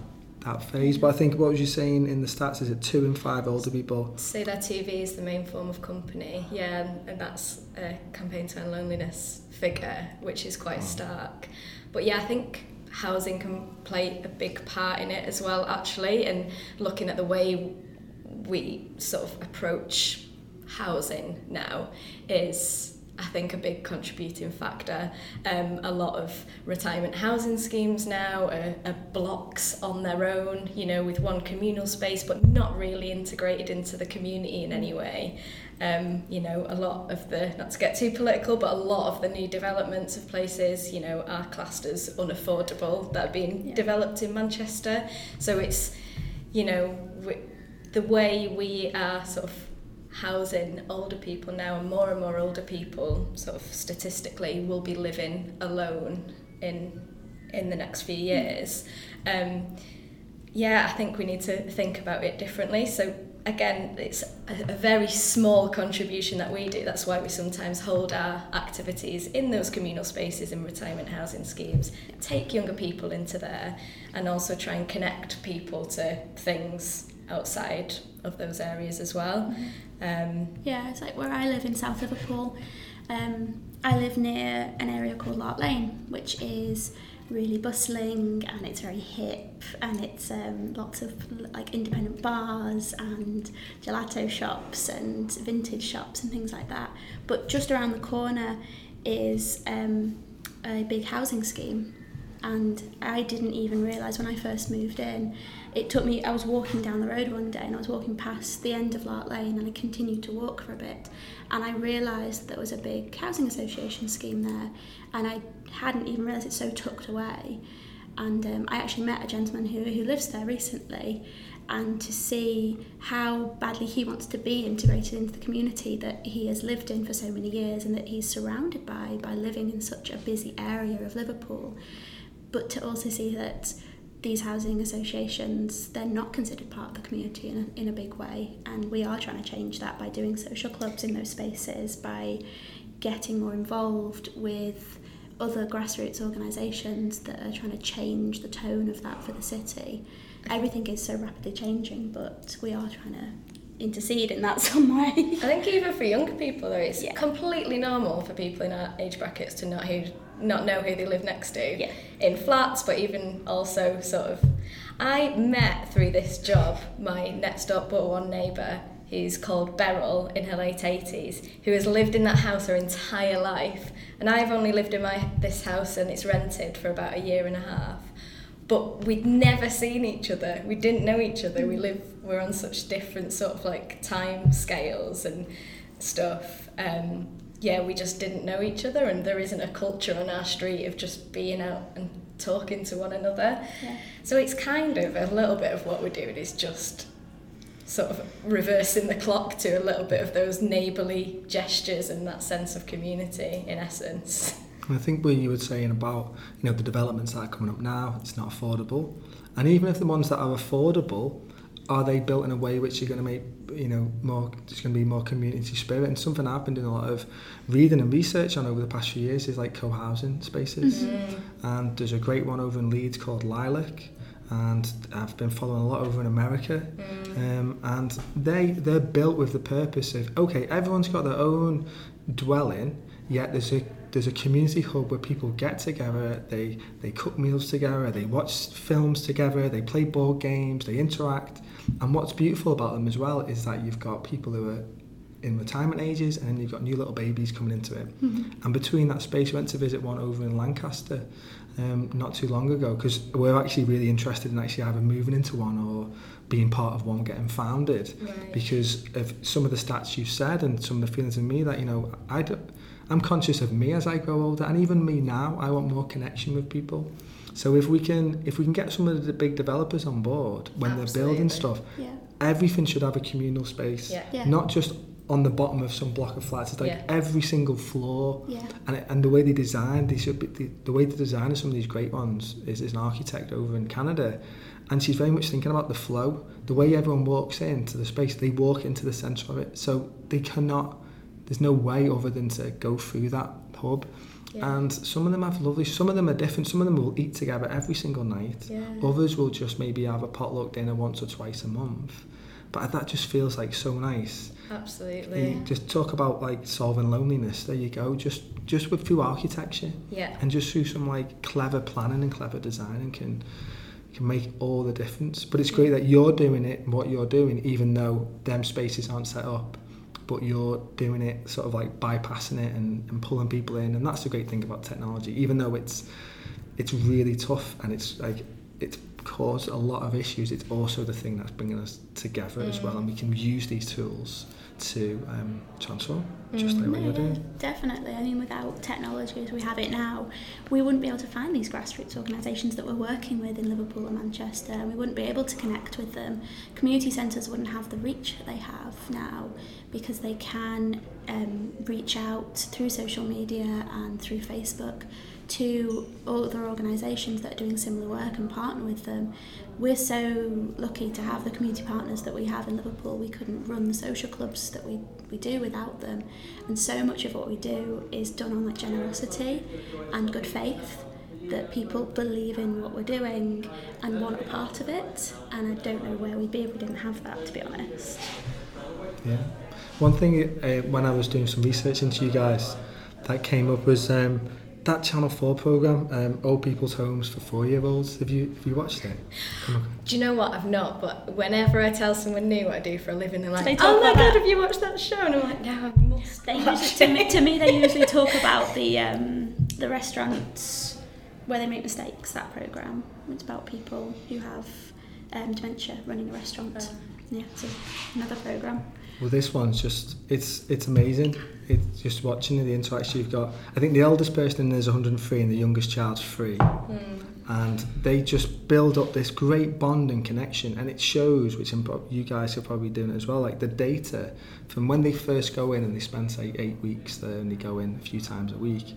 that phase. But I think what was you saying in the stats is it two in five older people Say their TV is the main form of company, yeah, and, and that's a campaign to end loneliness figure, which is quite stark. But yeah, I think housing can play a big part in it as well, actually, and looking at the way we sort of approach housing now is. I think a big contributing factor. Um, a lot of retirement housing schemes now are, are blocks on their own, you know, with one communal space, but not really integrated into the community in any way. Um, you know, a lot of the, not to get too political, but a lot of the new developments of places, you know, are classed as unaffordable that are being Yeah. developed in Manchester. So it's, you know, w- the way we are sort of housing older people now and more and more older people sort of statistically will be living alone in in the next few years. Um, yeah I think we need to think about it differently. So again it's a, a very small contribution that we do. That's why we sometimes hold our activities in those communal spaces in retirement housing schemes. Take younger people into there and also try and connect people to things outside of those areas as well um, Yeah, it's like where I live in South Liverpool. Um, I live near an area called Lark Lane, which is really bustling and it's very hip and it's um, lots of like independent bars and gelato shops and vintage shops and things like that. But just around the corner is um, a big housing scheme and I didn't even realise when I first moved in. It took me, I was walking down the road one day and I was walking past the end of Lark Lane and I continued to walk for a bit and I realised there was a big housing association scheme there and I hadn't even realised it's so tucked away. And um, I actually met a gentleman who, who lives there recently and to see how badly he wants to be integrated into the community that he has lived in for so many years and that he's surrounded by by living in such a busy area of Liverpool but to also see that these housing associations they're not considered part of the community in a, in a big way and we are trying to change that by doing social clubs in those spaces by getting more involved with other grassroots organisations that are trying to change the tone of that for the city. Everything is so rapidly changing, but we are trying to intercede in that [laughs] some way. I think even for younger people, though, it's Yeah. completely normal for people in our age brackets to not who not know who they live next to Yeah. in flats, but even also sort of. I met through this job my next door but one neighbour who's called Beryl in her late 80s, who has lived in that house her entire life. And I've only lived in my this house and it's rented for about a year and a half. But we'd never seen each other. We didn't know each other. We live we're on such different sort of like time scales and stuff. Um, yeah, we just didn't know each other and there isn't a culture on our street of just being out and talking to one another. Yeah. So it's kind of a little bit of what we're doing is just sort of reversing the clock to a little bit of those neighbourly gestures and that sense of community in essence. I think what you were saying about you know the developments that are coming up now, it's not affordable, and even if the ones that are affordable, are they built in a way which are going to make you know more? There's going to be more community spirit, and something I've been doing a lot of reading and research on over the past few years is like co-housing spaces, and there's a great one over in Leeds called Lilac. And I've been following a lot over in America, um, and they they're built with the purpose of okay, everyone's got their own dwelling, yet there's a there's a community hub where people get together, they they cook meals together, they watch films together, they play board games, they interact. And what's beautiful about them as well is that you've got people who are in retirement ages and then you've got new little babies coming into it. And between that space, we went to visit one over in Lancaster um, not too long ago because we're actually really interested in actually either moving into one or being part of one getting founded Right. because of some of the stats you said and some of the feelings in me that you know I do, I'm conscious of me as I grow older and even me now I want more connection with people so if we can if we can get some of the big developers on board when they're building stuff Yeah. everything should have a communal space Yeah. Yeah. not just on the bottom of some block of flats it's like Yeah. every single floor Yeah. and, it, and the way they design they should be the, the way they design some of these great ones is, is an architect over in Canada and she's very much thinking about the flow the way everyone walks into the space they walk into the centre of it so they cannot there's no way other than to go through that hub. Yeah. and some of them have lovely some of them are different some of them will eat together every single night. Yeah. others will just maybe have a potluck dinner once or twice a month. But that just feels like so nice. Absolutely. you just talk about like solving loneliness. There you go. Just just with through architecture. Yeah. and just through some like clever planning and clever designing can can make all the difference. But it's great that you're doing it and what you're doing even though them spaces aren't set up but you're doing it sort of like bypassing it and, and pulling people in and that's the great thing about technology. Even though it's it's really tough and it's like it's caused a lot of issues it's also the thing that's bringing us together as well mm. and we can use these tools to um, transform just like what No, you're yeah, doing definitely. I mean, without technology as we have it now, we wouldn't be able to find these grassroots organisations that we're working with in Liverpool and Manchester, we wouldn't be able to connect with them. Community centres wouldn't have the reach that they have now because they can um, reach out through social media and through Facebook to other organisations that are doing similar work and partner with them. We're so lucky to have the community partners that we have in Liverpool. We couldn't run the social clubs that we, we do without them. And so much of what we do is done on like generosity and good faith that people believe in what we're doing and want a part of it. And I don't know where we'd be if we didn't have that, to be honest. Yeah. One thing uh, when I was doing some research into you guys that came up was um, that Channel 4 program, um, Old People's Homes for Four Year Olds. Have you have you watched it? Do you know what? I've not, but whenever I tell someone new what I do for a living, they're like, They "Oh my god, that. have you watched that show?" And I'm like, "No, I must." They watch usually, to, me, it." to me, they usually talk about the um, the restaurants where they make mistakes. That program. It's about people who have um, dementia running a restaurant. Yeah, so another program. Well, this one's just it's it's amazing. It's just watching the interaction you've got. I think the eldest person in there is 103 and the youngest child's three. Hmm. And they just build up this great bond and connection, and it shows, which you guys are probably doing as well. Like the data from when they first go in and they spend say eight weeks there and they go in a few times a week,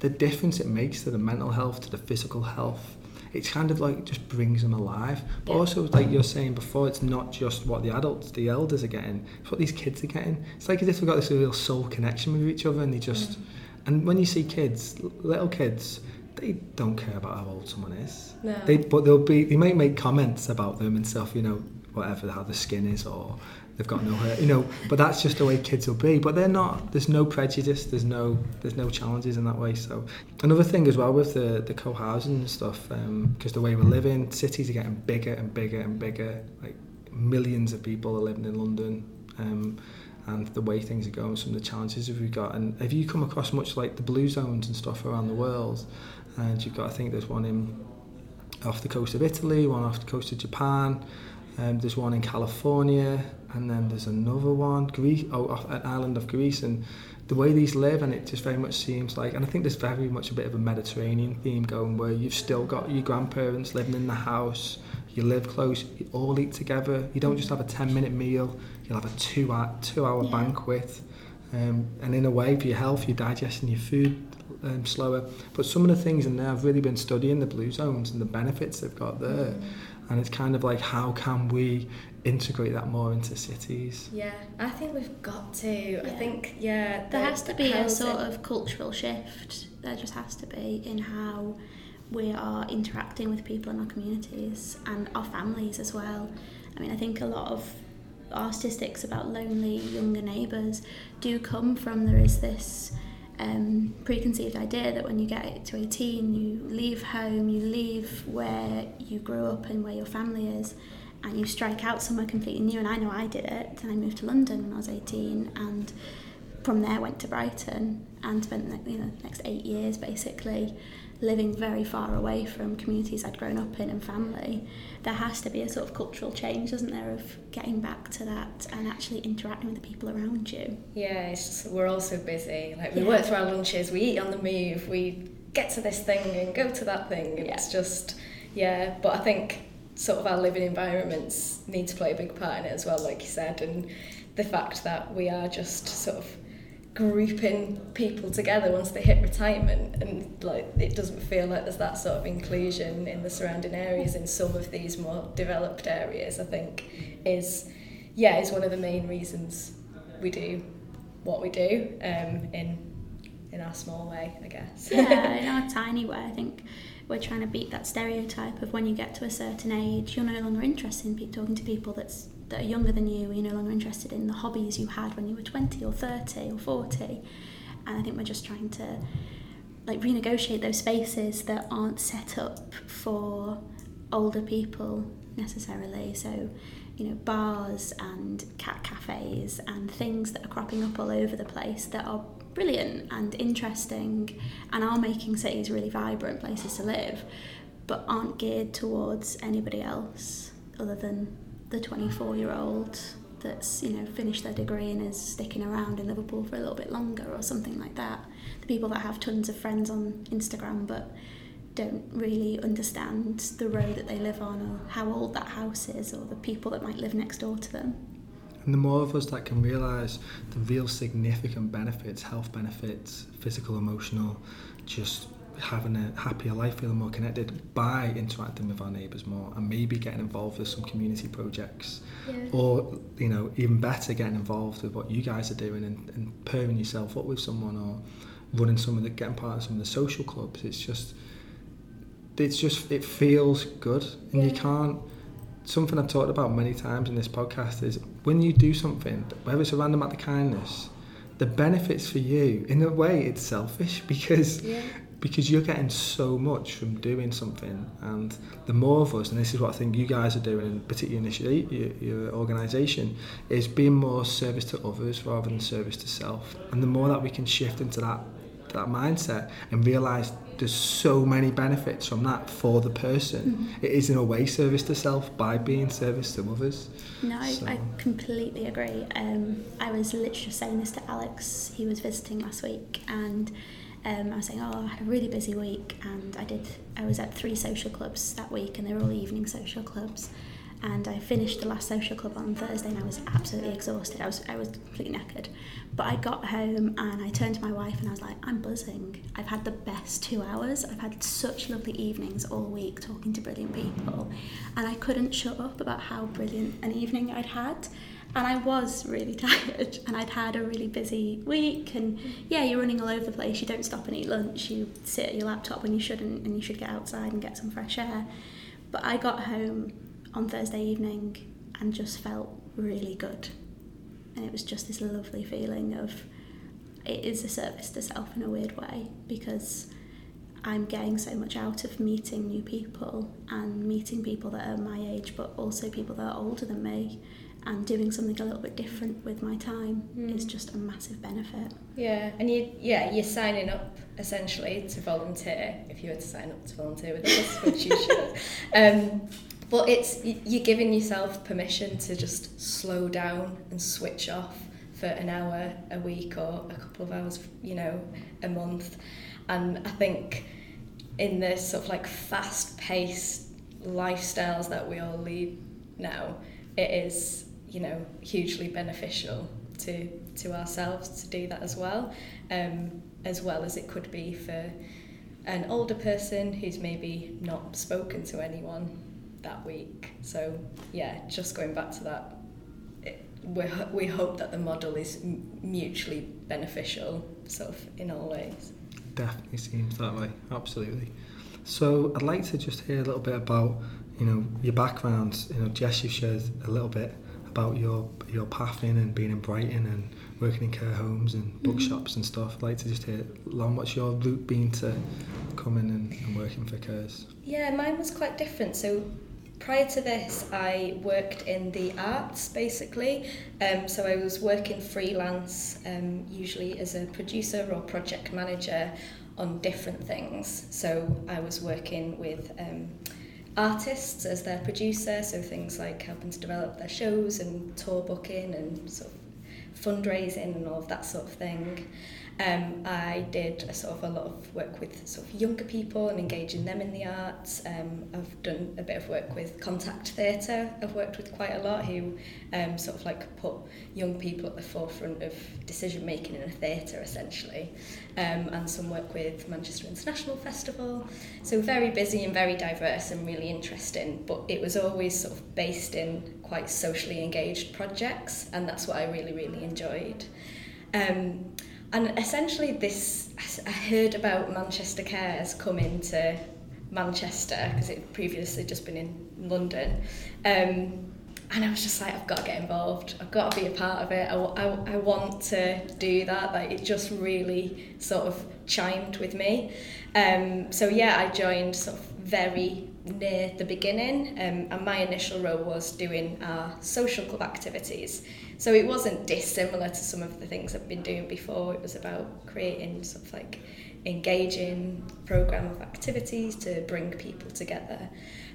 the difference it makes to the mental health, to the physical health. It's kind of like just brings them alive. But Yeah. also, like you're saying before, it's not just what the adults, the elders are getting. It's what these kids are getting. It's like as if they've got this real soul connection with each other, and they just mm. And when you see kids, little kids, they don't care about how old someone is. No. They, but they'll be, they might make comments about them and stuff, you know, whatever, how the skin is or they've got no hair, you know. But that's just the way kids will be. But they're not. There's no prejudice. There's no, there's no challenges in that way. So another thing as well with the the co-housing and stuff, because the way we're living, cities are getting bigger and bigger and bigger. Like millions of people are living in London. Um, and the way things are going, some of the challenges we've got. And have you come across much like the blue zones and stuff around the world? And you've got, I think there's one in off the coast of Italy, one off the coast of Japan, um, there's one in California, and then there's another one, Greece, oh, off an island of Greece. And the way these live, and it just very much seems like, and I think there's very much a bit of a Mediterranean theme going where you've still got your grandparents living in the house, you live close, you all eat together. You don't just have a 10 minute meal, you'll have a two hour, two hour Yeah. banquet. Um, and in a way, for your health, you're digesting your food um, slower. But some of the things in there, I've really been studying the blue zones and the benefits they've got there. And it's kind of like, how can we integrate that more into cities? Yeah, I think we've got to. I think, yeah. There the- has to the be a sort of cultural shift. There just has to be in how we are interacting with people in our communities and our families as well. I mean, I think a lot of our statistics about lonely younger neighbours do come from there is this um, preconceived idea that when you get to 18, you leave home, you leave where you grew up and where your family is, and you strike out somewhere completely new. And I know I did it, and I moved to London when I was 18, and from there went to Brighton and spent the you know, next eight years basically living very far away from communities I'd grown up in and family. There has to be a sort of cultural change, doesn't there, of getting back to that and actually interacting with the people around you. Yeah, it's just, we're all so busy. Like we Yeah. work through our lunches, we eat on the move, we get to this thing and go to that thing. Yeah. It's just, yeah. But I think sort of our living environments need to play a big part in it as well, like you said, and the fact that we are just sort of grouping people together once they hit retirement and like it doesn't feel like there's that sort of inclusion in the surrounding areas in some of these more developed areas I think is yeah is one of the main reasons we do what we do um, in in our small way I guess. Yeah, [laughs] in our tiny way, I think we're trying to beat that stereotype of when you get to a certain age, you're no longer interested in talking to people that's that are younger than you. You're no longer interested in the hobbies you had when you were 20 or 30 or 40. And I think we're just trying to like renegotiate those spaces that aren't set up for older people necessarily. So, you know, bars and cat cafes and things that are cropping up all over the place that are brilliant and interesting and are making cities really vibrant places to live, but aren't geared towards anybody else other than the 24 year old that's you know finished their degree and is sticking around in Liverpool for a little bit longer or something like that. The people that have tons of friends on Instagram but don't really understand the road that they live on or how old that house is or the people that might live next door to them. And the more of us that can realise the real significant benefits, health benefits, physical, emotional, just having a happier life, feeling more connected by interacting with our neighbours more and maybe getting involved with some community projects yeah. or, you know, even better getting involved with what you guys are doing and, and pairing yourself up with someone or running some of the, getting part of some of the social clubs. It's just, it's just, it feels good and you can't, something I've talked about many times in this podcast is when you do something, whether it's a random act of kindness, the benefits for you, in a way, it's selfish [laughs] because yeah. because you're getting so much from doing something, and the more of us, and this is what I think you guys are doing, and particularly initially your, your organisation, is being more service to others rather than service to self, and the more that we can shift into that that mindset and realise there's so many benefits from that for the person. It is in a way service to self by being service to others. No, I, So- I completely agree. Um, I was literally saying this to Alex. He was visiting last week, and um, I was saying, "Oh, I had a really busy week, and I did. I was at three social clubs that week, and they were all evening social clubs." And I finished the last social club on Thursday and I was absolutely exhausted. I was I was completely knackered. But I got home and I turned to my wife and I was like, I'm buzzing. I've had the best two hours. I've had such lovely evenings all week talking to brilliant people. And I couldn't shut up about how brilliant an evening I'd had. And I was really [laughs] tired and I'd had a really busy week and yeah, you're running all over the place. You don't stop and eat lunch. You sit at your laptop when you shouldn't and you should get outside and get some fresh air. But I got home on Thursday evening and just felt really good. And it was just this lovely feeling of it is a service to self in a weird way because I'm getting so much out of meeting new people and meeting people that are my age but also people that are older than me and doing something a little bit different with my time mm. is just a massive benefit. Yeah, and you yeah, you're signing up essentially to volunteer if you were to sign up to volunteer with us, which you should. [laughs] Um, but it's you're giving yourself permission to just slow down and switch off for an hour a week or a couple of hours, you know, a month. And I think in the sort of like fast paced lifestyles that we all lead now, it is, you know, hugely beneficial to to ourselves to do that as well. Um, as well as it could be for an older person who's maybe not spoken to anyone that week. So yeah, just going back to that, it, we we hope that the model is mutually beneficial, sort of in all ways. Definitely seems that way. Absolutely. So I'd like to just hear a little bit about you know your background. You know, Jess, you shared a little bit about your your path in and being in Brighton and working in care homes and mm-hmm. bookshops mm-hmm. and stuff. I'd like to just hear, Lauren, what's your route been to coming and, and working for CARES? Yeah, mine was quite different. So prior to this, I worked in the arts basically. Um, so I was working freelance, um, usually as a producer or project manager on different things. So I was working with um, artists as their producer, so things like helping to develop their shows and tour booking and sort of fundraising and all of that sort of thing. Um, I did a sort of a lot of work with sort of younger people and engaging them in the arts. Um, I've done a bit of work with contact theatre. I've worked with quite a lot who um, sort of like put young people at the forefront of decision making in a theatre essentially. Um, and some work with Manchester International Festival. So very busy and very diverse and really interesting, but it was always sort of based in quite socially engaged projects and that's what I really, really enjoyed. Um, and essentially this I heard about Manchester Cares coming to Manchester because it previously just been in London. Um, and I was just like I've got to get involved. I've got to be a part of it. I, I, I want to do that. Like it just really sort of chimed with me. Um, so yeah I joined sort of very near the beginning um, and my initial role was doing our social club activities so it wasn't dissimilar to some of the things I've been doing before. It was about creating sort of like engaging program of activities to bring people together.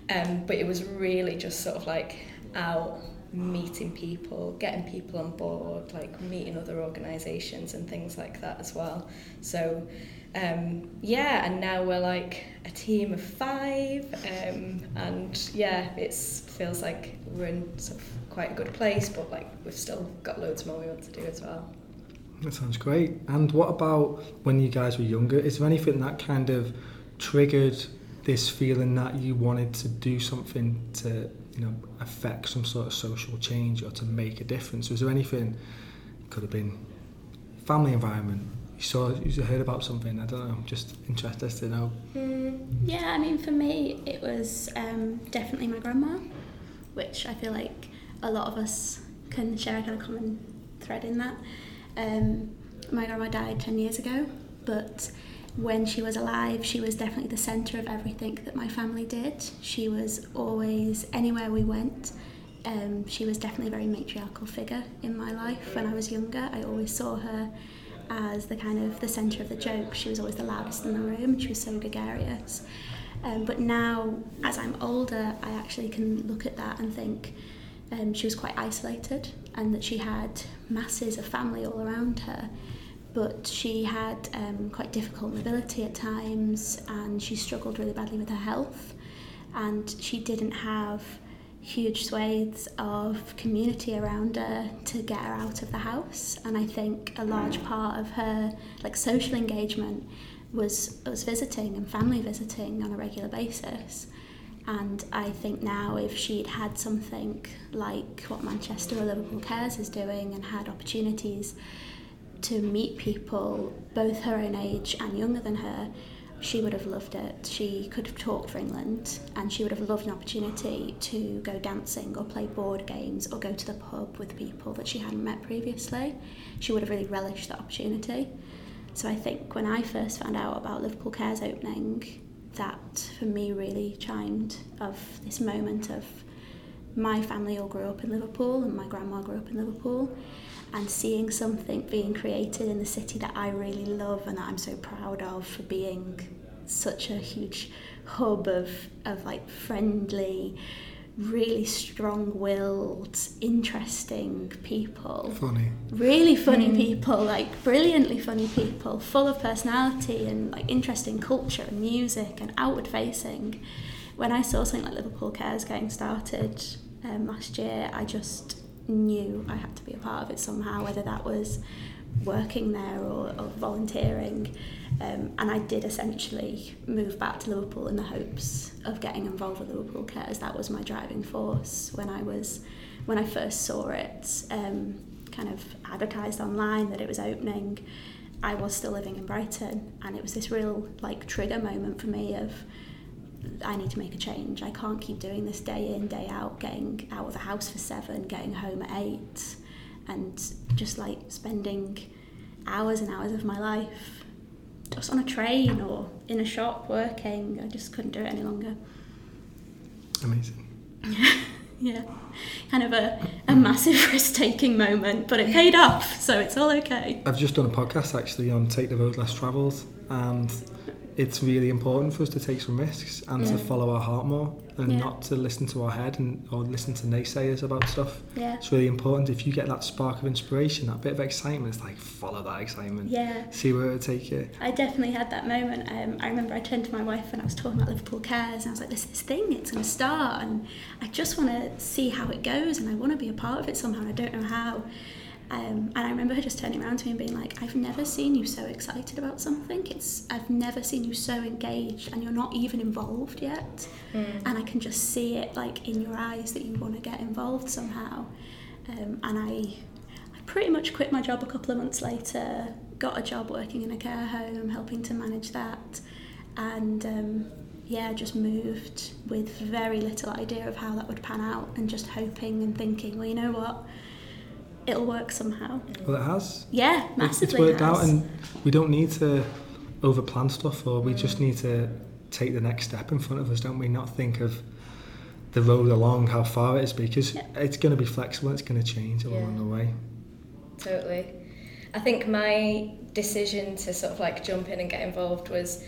Um, but it was really just sort of like out meeting people, getting people on board, like meeting other organisations and things like that as well. So um, yeah, and now we're like a team of five, um, and yeah, it feels like we're in sort of quite a good place, but like we've still got loads more we want to do as well. That sounds great. And what about when you guys were younger? Is there anything that kind of triggered this feeling that you wanted to do something to, you know, affect some sort of social change or to make a difference? Was there anything? Could have been family environment. You saw, you heard about something. I don't know. I'm just interested to know. Mm, yeah, I mean, for me, it was um, definitely my grandma, which I feel like a lot of us can share a kind of common thread in that. Um, my grandma died 10 years ago, but when she was alive, she was definitely the centre of everything that my family did. She was always, anywhere we went, um, she was definitely a very matriarchal figure in my life. When I was younger, I always saw her as the kind of the centre of the joke. She was always the loudest in the room. She was so gregarious. Um, but now, as I'm older, I actually can look at that and think, um, she was quite isolated and that she had masses of family all around her but she had um, quite difficult mobility at times and she struggled really badly with her health and she didn't have huge swathes of community around her to get her out of the house. And I think a large mm. part of her like social engagement was us visiting and family visiting on a regular basis. And I think now if she'd had something like what Manchester or Liverpool Cares is doing and had opportunities to meet people both her own age and younger than her she would have loved it. She could have talked for England and she would have loved an opportunity to go dancing or play board games or go to the pub with people that she hadn't met previously. She would have really relished that opportunity. So I think when I first found out about Liverpool Cares opening, that for me really chimed of this moment of my family all grew up in Liverpool and my grandma grew up in Liverpool and seeing something being created in the city that I really love and that I'm so proud of for being such a huge hub of, of like friendly, really strong-willed, interesting people. Funny. Really funny mm. people, like brilliantly funny people, full of personality and like interesting culture and music and outward facing. When I saw something like Liverpool Cares getting started um, last year, I just knew I had to be a part of it somehow, whether that was working there or, or volunteering. Um, and I did essentially move back to Liverpool in the hopes of getting involved with Liverpool Cares. That was my driving force when I was when I first saw it um, kind of advertised online that it was opening. I was still living in Brighton, and it was this real like trigger moment for me of I need to make a change. I can't keep doing this day in, day out, getting out of the house for seven, getting home at eight, and just like spending hours and hours of my life just on a train or in a shop working. I just couldn't do it any longer. Amazing. [laughs] yeah, kind of a, a massive [laughs] risk taking moment, but it paid off, so it's all okay. I've just done a podcast actually on Take the Road Less Travelled, and it's really important for us to take some risks and yeah. to follow our heart more and yeah. not to listen to our head and or listen to naysayers about stuff. Yeah. It's really important if you get that spark of inspiration, that bit of excitement, it's like follow that excitement. Yeah. See where it'll take you. I definitely had that moment. Um, I remember I turned to my wife and I was talking about Liverpool Cares and I was like, this is this thing, it's going to start and I just want to see how it goes and I want to be a part of it somehow and I don't know how. Um, and I remember her just turning around to me and being like, I've never seen you so excited about something. It's I've never seen you so engaged and you're not even involved yet. Mm. And I can just see it like in your eyes that you want to get involved somehow. Um, and I, I pretty much quit my job a couple of months later, got a job working in a care home, helping to manage that. And um, yeah, just moved with very little idea of how that would pan out and just hoping and thinking, well, you know what? It'll work somehow. Well, it has. Yeah, massively. It's worked out, and we don't need to overplan stuff, or we just need to take the next step in front of us, don't we? Not think of the road along, how far it is, because yeah. it's going to be flexible. It's going to change yeah. along the way. Totally. I think my decision to sort of like jump in and get involved was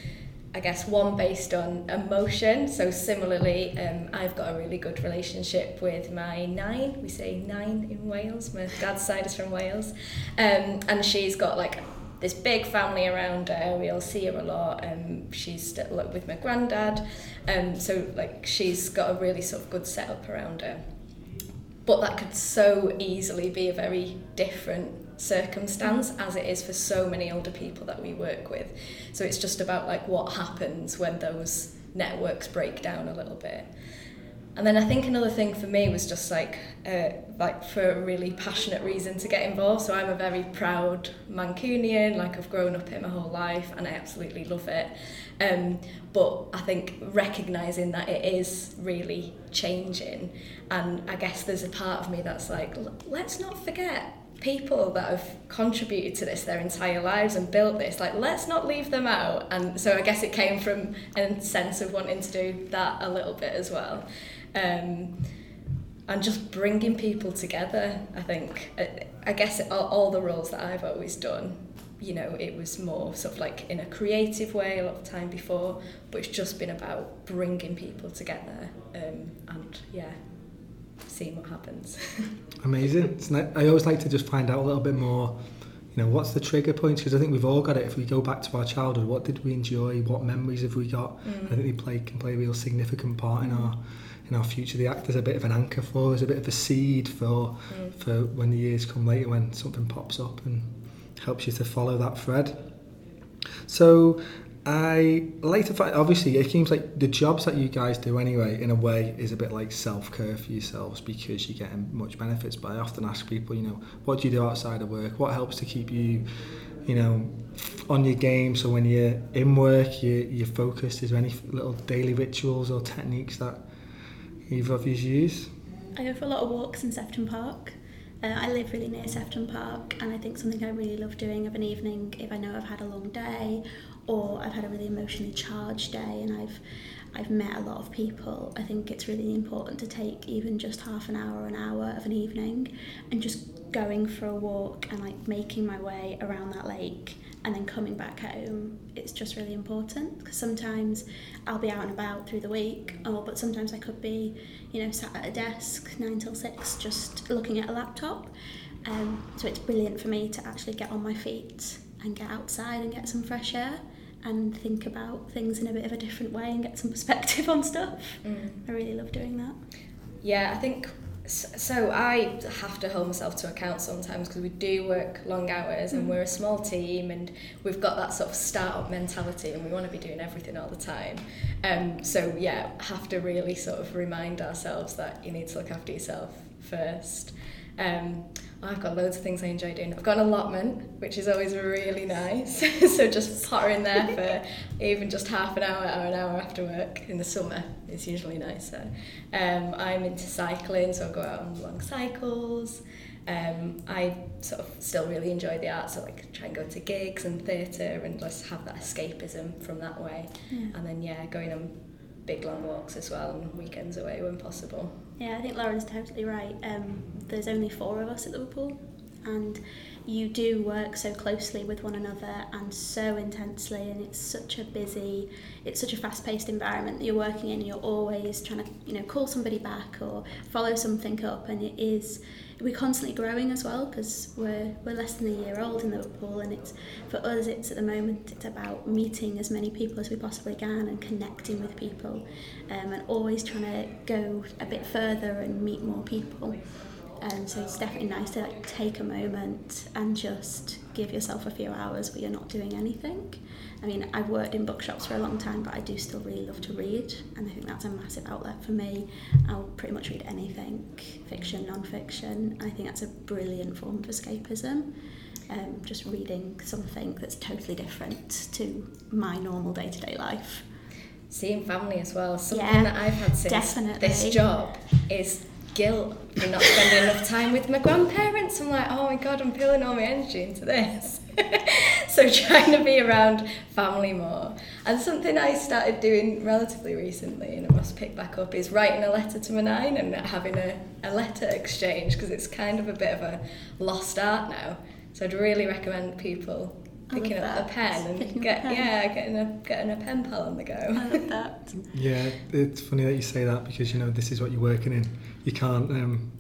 I guess one based on emotion. So similarly, um, I've got a really good relationship with my nain. We say nain in Wales. My dad's side is from Wales, um, and she's got like this big family around her. We all see her a lot. Um, she's still with my granddad, um, so like she's got a really sort of good setup around her. But that could so easily be a very different circumstance as it is for so many older people that we work with. So it's just about like what happens when those networks break down a little bit. And then I think another thing for me was just like, uh, like for a really passionate reason to get involved. So I'm a very proud Mancunian, like I've grown up here my whole life and I absolutely love it. Um, but I think recognising that it is really changing, and I guess there's a part of me that's like, let's not forget people that have contributed to this their entire lives and built this like let's not leave them out. And so i guess it came from a sense of wanting to do that a little bit as well. Um, and just bringing people together i think. I guess all, all the roles that i've always done you know it was more sort of like in a creative way a lot of time before but it's just been about bringing people together um, and yeah seeing what happens. [laughs] Amazing. I always like to just find out a little bit more. You know, what's the trigger points? Because I think we've all got it. If we go back to our childhood, what did we enjoy? What memories have we got? Mm. I think they play can play a real significant part in our in our future. The act a bit of an anchor for us, a bit of a seed for Mm. for when the years come later when something pops up and helps you to follow that thread. So I like to find obviously it seems like the jobs that you guys do anyway in a way is a bit like self-care for yourselves because you're getting much benefits. But I often ask people you know what do you do outside of work? What helps to keep you you know on your game? So when you're in work you, you're focused is there any little daily rituals or techniques that either of you use? I go for a lot of walks in Sefton Park. Uh, I live really near Sefton Park, and I think something I really love doing of an evening if I know I've had a long day or I've had a really emotionally charged day and I've I've met a lot of people. I think it's really important to take even just half an hour or an hour of an evening and just going for a walk and like making my way around that lake and then coming back home it's just really important because sometimes I'll be out and about through the week oh but sometimes I could be you know sat at a desk 9 till 6 just looking at a laptop um, so it's brilliant for me to actually get on my feet and get outside and get some fresh air and think about things in a bit of a different way and get some [laughs] perspective on stuff Mm. I really love doing that Yeah, I think so. I have to hold myself to account sometimes because we do work long hours and Mm. we're a small team and we've got that sort of start-up mentality and we want to be doing everything all the time. Um, so yeah, have to really sort of remind ourselves that you need to look after yourself first. Um, I've got loads of things I enjoy doing. I've got an allotment, which is always really nice. [laughs] so just potter in there for [laughs] even just half an hour or an hour after work in the summer is usually nicer. Um, I'm into cycling, so I go out on long cycles. Um, I sort of still really enjoy the arts, so like try and go to gigs and theatre and just have that escapism from that way. yeah. And then yeah, going on big long walks as well and weekends away when possible. Yeah, I think Lauren's totally right. Um, there's only four of us at Liverpool, and you do work so closely with one another and so intensely and it's such a busy it's such a fast-paced environment that you're working in. You're always trying to you know call somebody back or follow something up and it is we're constantly growing as well because we're we're less than a year old in Liverpool and it's for us it's at the moment it's about meeting as many people as we possibly can and connecting with people um, and always trying to go a bit further and meet more people. Um, so it's definitely nice to like take a moment and just give yourself a few hours where you're not doing anything. I mean, I've worked in bookshops for a long time, but I do still really love to read, and I think that's a massive outlet for me. I'll pretty much read anything, fiction, non-fiction. I think that's a brilliant form of escapism. Um, just reading something that's totally different to my normal day-to-day life. Seeing family as well. Something Yeah, that I've had since definitely. this job is guilt for not spending enough time with my grandparents. I'm like, oh my god, I'm pulling all my energy into this. [laughs] so trying to be around family more. And something I started doing relatively recently and I must pick back up is writing a letter to my nain and having a, a letter exchange because it's kind of a bit of a lost art now. So I'd really recommend people picking up that. a pen and Picking get pen. yeah, getting a getting a pen pal on the go. I love that. [laughs] Yeah, it's funny that you say that because you know this is what you're working in. You can't. Um,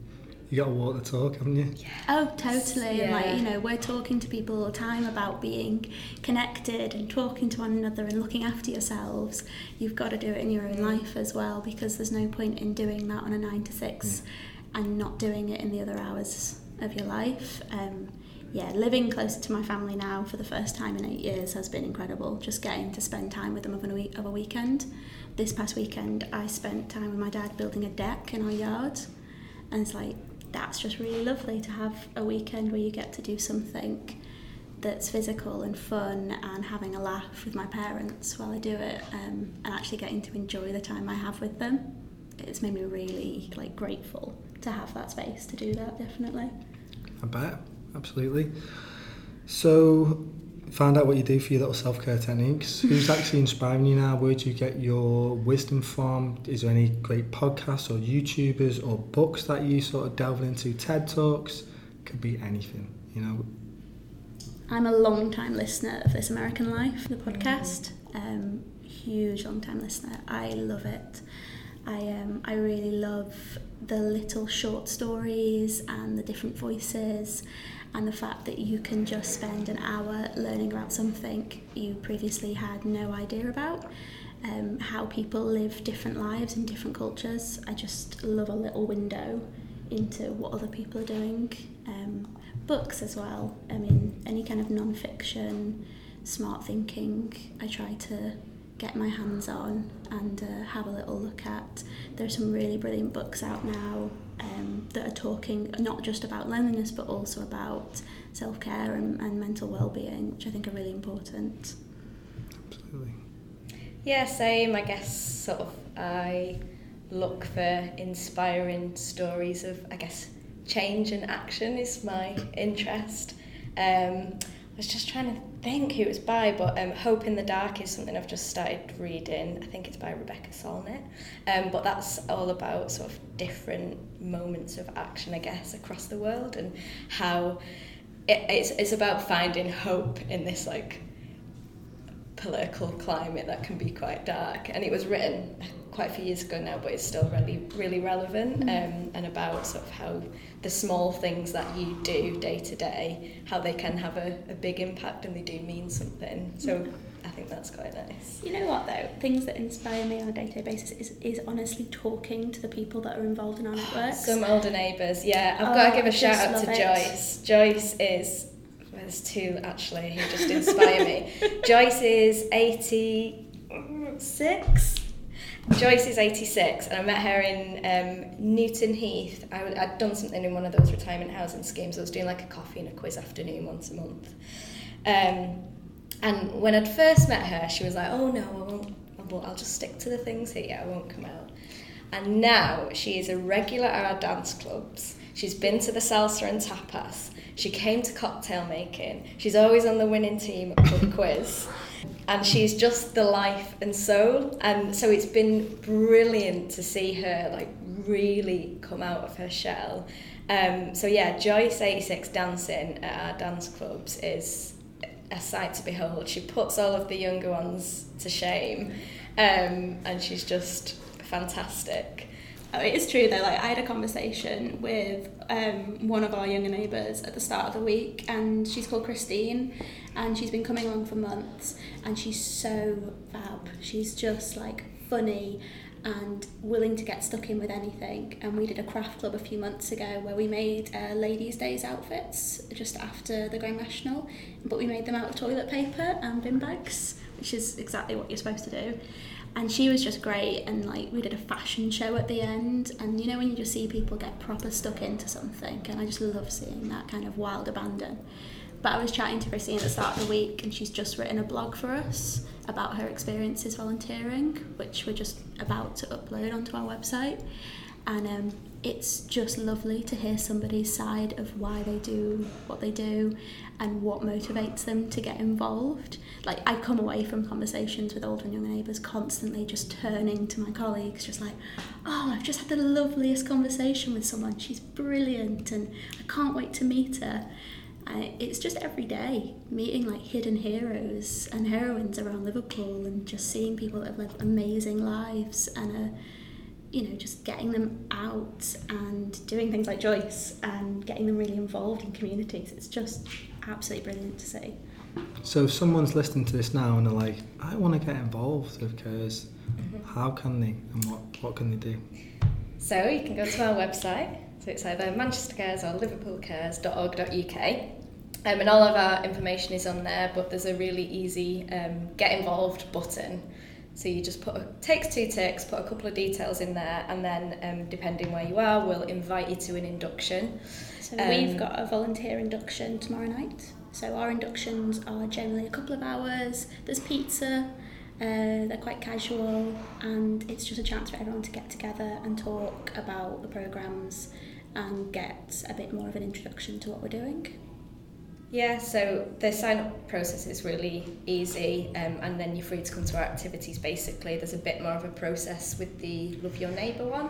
you got to walk the talk, haven't you? Yeah. Oh, totally. And like, Yeah. you know, we're talking to people all the time about being connected and talking to one another and looking after yourselves. You've got to do it in your own Mm. life as well because there's no point in doing that on a nine to six and not doing it in the other hours of your life. Um, yeah, living closer to my family now for the first time in eight years has been incredible. Just getting to spend time with them of a, week, of a weekend. This past weekend, I spent time with my dad building a deck in our yard, and it's like that's just really lovely to have a weekend where you get to do something that's physical and fun and having a laugh with my parents while I do it, um, and actually getting to enjoy the time I have with them. It's made me really like grateful to have that space to do that. Definitely. I bet, absolutely. So, find out what you do for your little self care techniques. [laughs] Who's actually inspiring you now? Where do you get your wisdom from? Is there any great podcasts or YouTubers or books that you sort of delve into? TED Talks? Could be anything, you know. I'm a long time listener of This American Life, the podcast. Um, huge long time listener. I love it. I um, I really love the little short stories and the different voices and the fact that you can just spend an hour learning about something you previously had no idea about. um, how people live different lives in different cultures. I just love a little window into what other people are doing. Um, books as well. I mean, any kind of non-fiction, smart thinking. I try to get my hands on and uh, have a little look at. There are some really brilliant books out now um, that are talking not just about loneliness but also about self-care and, and mental well-being, which I think are really important. Absolutely. Yeah, same. I guess sort of I look for inspiring stories of, I guess, change and action is my interest. Um, I was just trying to think who it was by, but um, Hope in the Dark is something I've just started reading. I think it's by Rebecca Solnit. Um, but that's all about sort of different moments of action, I guess, across the world and how it, it's, it's about finding hope in this like political climate that can be quite dark. And it was written quite a few years ago now, but it's still really, really relevant um, and about sort of how the small things that you do day to day, how they can have a, a big impact and they do mean something. So I think that's quite nice. You know what though? Things that inspire me on a day-to-day basis is, is honestly talking to the people that are involved in our [gasps] networks. Some older neighbours, yeah. I've Oh, got to give a shout out to it. Joyce. Joyce is there's two actually who just inspire me. [laughs] Joyce is 86. Joyce is 86 and I met her in um, Newton Heath. I, I'd done something in one of those retirement housing schemes. I was doing like a coffee and a quiz afternoon once a month. Um, and when I'd first met her, she was like, oh no, I won't, I won't, I'll just stick to the things here, I won't come out. And now she is a regular at our dance clubs. She's been to the salsa and tapas. She came to cocktail making. She's always on the winning team at pub [laughs] quiz. And she's just the life and soul. And so it's been brilliant to see her like really come out of her shell. Um, so yeah, Joyce 86 dancing at our dance clubs is a sight to behold. She puts all of the younger ones to shame. Um, and she's just fantastic. Oh, it is true though. Like I had a conversation with um, one of our younger neighbours at the start of the week, and she's called Christine, and she's been coming along for months, and she's so fab. She's just like funny and willing to get stuck in with anything. And we did a craft club a few months ago where we made uh, ladies' days outfits just after the Grand National, but we made them out of toilet paper and bin bags, which is exactly what you're supposed to do and she was just great and like we did a fashion show at the end and you know when you just see people get proper stuck into something and I just love seeing that kind of wild abandon. But I was chatting to Christine at the start of the week and she's just written a blog for us about her experiences volunteering which we're just about to upload onto our website. And um, it's just lovely to hear somebody's side of why they do what they do and what motivates them to get involved. Like I come away from conversations with older and younger neighbours constantly just turning to my colleagues, just like, oh, I've just had the loveliest conversation with someone. She's brilliant, and I can't wait to meet her. It's just every day meeting like hidden heroes and heroines around Liverpool, and just seeing people that have lived amazing lives and are you know, just getting them out and doing things like Joyce and getting them really involved in communities. It's just absolutely brilliant to see. So if someone's listening to this now and they're like, I want to get involved with CARES, Mm-hmm. how can they and what, what can they do? So you can go to our website. So it's either Manchester Cares or liverpoolcares.org.uk. Um, and all of our information is on there, but there's a really easy um, get involved button. So you just put a, takes two ticks, put a couple of details in there, and then um, depending where you are, we'll invite you to an induction. So Um, we've got a volunteer induction tomorrow night. So our inductions are generally a couple of hours. There's pizza. Uh, they're quite casual, and it's just a chance for everyone to get together and talk about the programs and get a bit more of an introduction to what we're doing. Yeah, so the sign up process is really easy, um, and then you're free to come to our activities basically. There's a bit more of a process with the Love Your Neighbour one.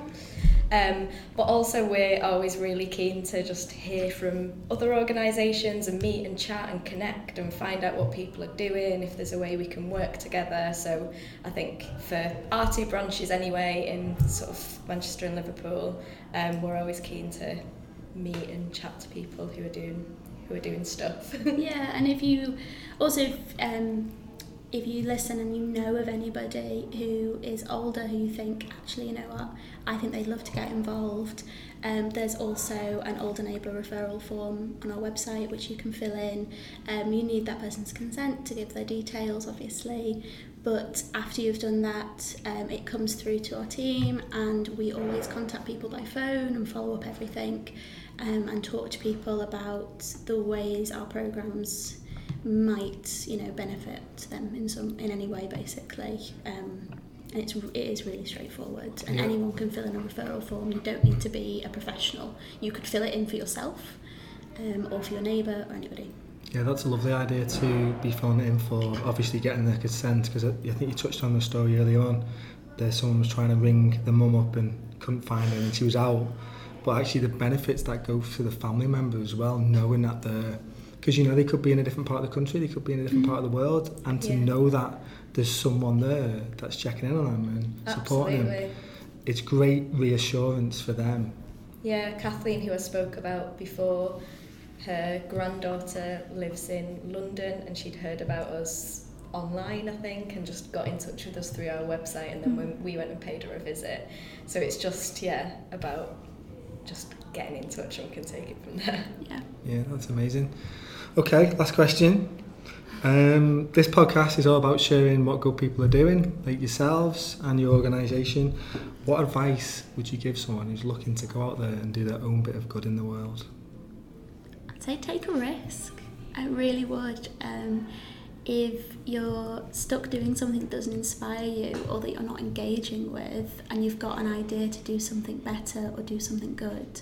Um, but also, we're always really keen to just hear from other organisations and meet and chat and connect and find out what people are doing, if there's a way we can work together. So, I think for our two branches anyway, in sort of Manchester and Liverpool, um, we're always keen to meet and chat to people who are doing who are doing stuff. [laughs] yeah, and if you also, um, if you listen and you know of anybody who is older who you think actually you know what I think they'd love to get involved. Um, there's also an older neighbour referral form on our website which you can fill in. Um, you need that person's consent to give their details obviously but after you've done that um, it comes through to our team and we always contact people by phone and follow up everything um, and talk to people about the ways our programs might you know benefit them in some in any way basically um, and it's it is really straightforward and Yeah. anyone can fill in a referral form you don't need to be a professional you could fill it in for yourself um, or for your neighbour or anybody Yeah, that's a lovely idea to be filling it in for obviously getting the consent because I think you touched on the story earlier on. There, someone was trying to ring the mum up and couldn't find her, and she was out. But actually, the benefits that go for the family member as well, knowing that they're because you know they could be in a different part of the country, they could be in a different mm. part of the world, and to Yeah. know that there's someone there that's checking in on them and supporting them, it's great reassurance for them. Yeah, Kathleen, who I spoke about before, her granddaughter lives in London and she'd heard about us online, I think, and just got in touch with us through our website. And then when we went and paid her a visit, so it's just yeah about just getting in touch and we can take it from there. yeah Yeah, that's amazing. Okay, last question. Um, this podcast is all about sharing what good people are doing, like yourselves and your organisation. What advice would you give someone who's looking to go out there and do their own bit of good in the world? I'd say take a risk. I really would. Um, if you're stuck doing something that doesn't inspire you or that you're not engaging with and you've got an idea to do something better or do something good,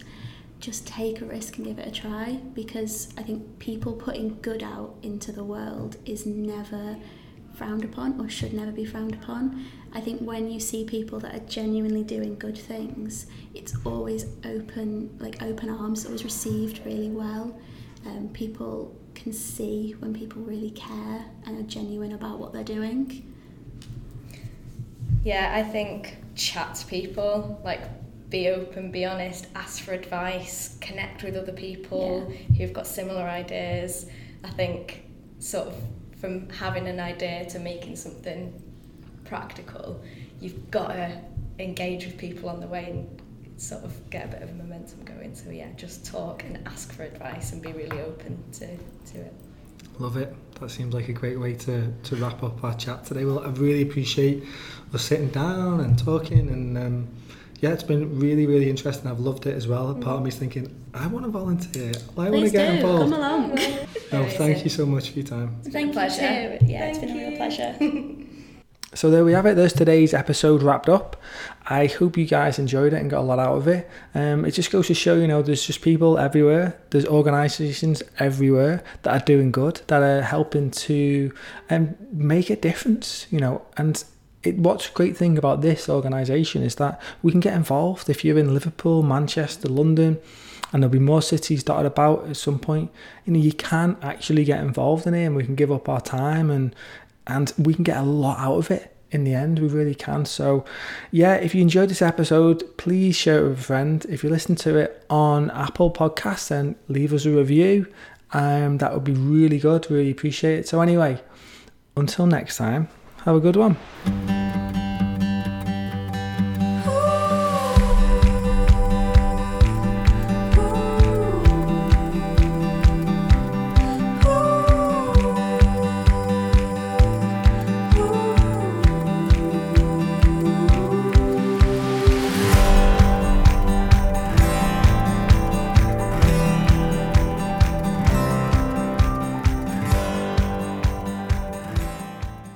just take a risk and give it a try because I think people putting good out into the world is never frowned upon or should never be frowned upon. I think when you see people that are genuinely doing good things, it's always open, like open arms, always received really well. Um, people can see when people really care and are genuine about what they're doing. Yeah, I think chat to people, like be open, be honest, ask for advice, connect with other people who've got similar ideas. I think sort of from having an idea to making something practical, you've got to engage with people on the way and sort of get a bit of momentum going. So yeah, just talk and ask for advice and be really open to, to it. Love it. That seems like a great way to, to wrap up our chat today. Well, I really appreciate us sitting down and talking and um, yeah, it's been really, really interesting. I've loved it as well. Part of me's thinking, I want to volunteer. I want to Please get do, involved. come along. [laughs] No, thank you so much for your time. Thank pleasure. you too. Yeah, it's been a real pleasure. So there we have it. There's today's episode wrapped up. I hope you guys enjoyed it and got a lot out of it. Um, it just goes to show, you know, there's just people everywhere. There's organisations everywhere that are doing good, that are helping to um, make a difference, you know. And it, what's a great thing about this organisation is that we can get involved. If you're in Liverpool, Manchester, London, and there'll be more cities dotted about at some point, you know, you can actually get involved in it and we can give up our time and and we can get a lot out of it in the end. We really can. So yeah if you enjoyed this episode please share it with a friend. If you listen to it on apple podcasts then leave us a review. Um that would be really good. Really appreciate it. So anyway until next time have a good one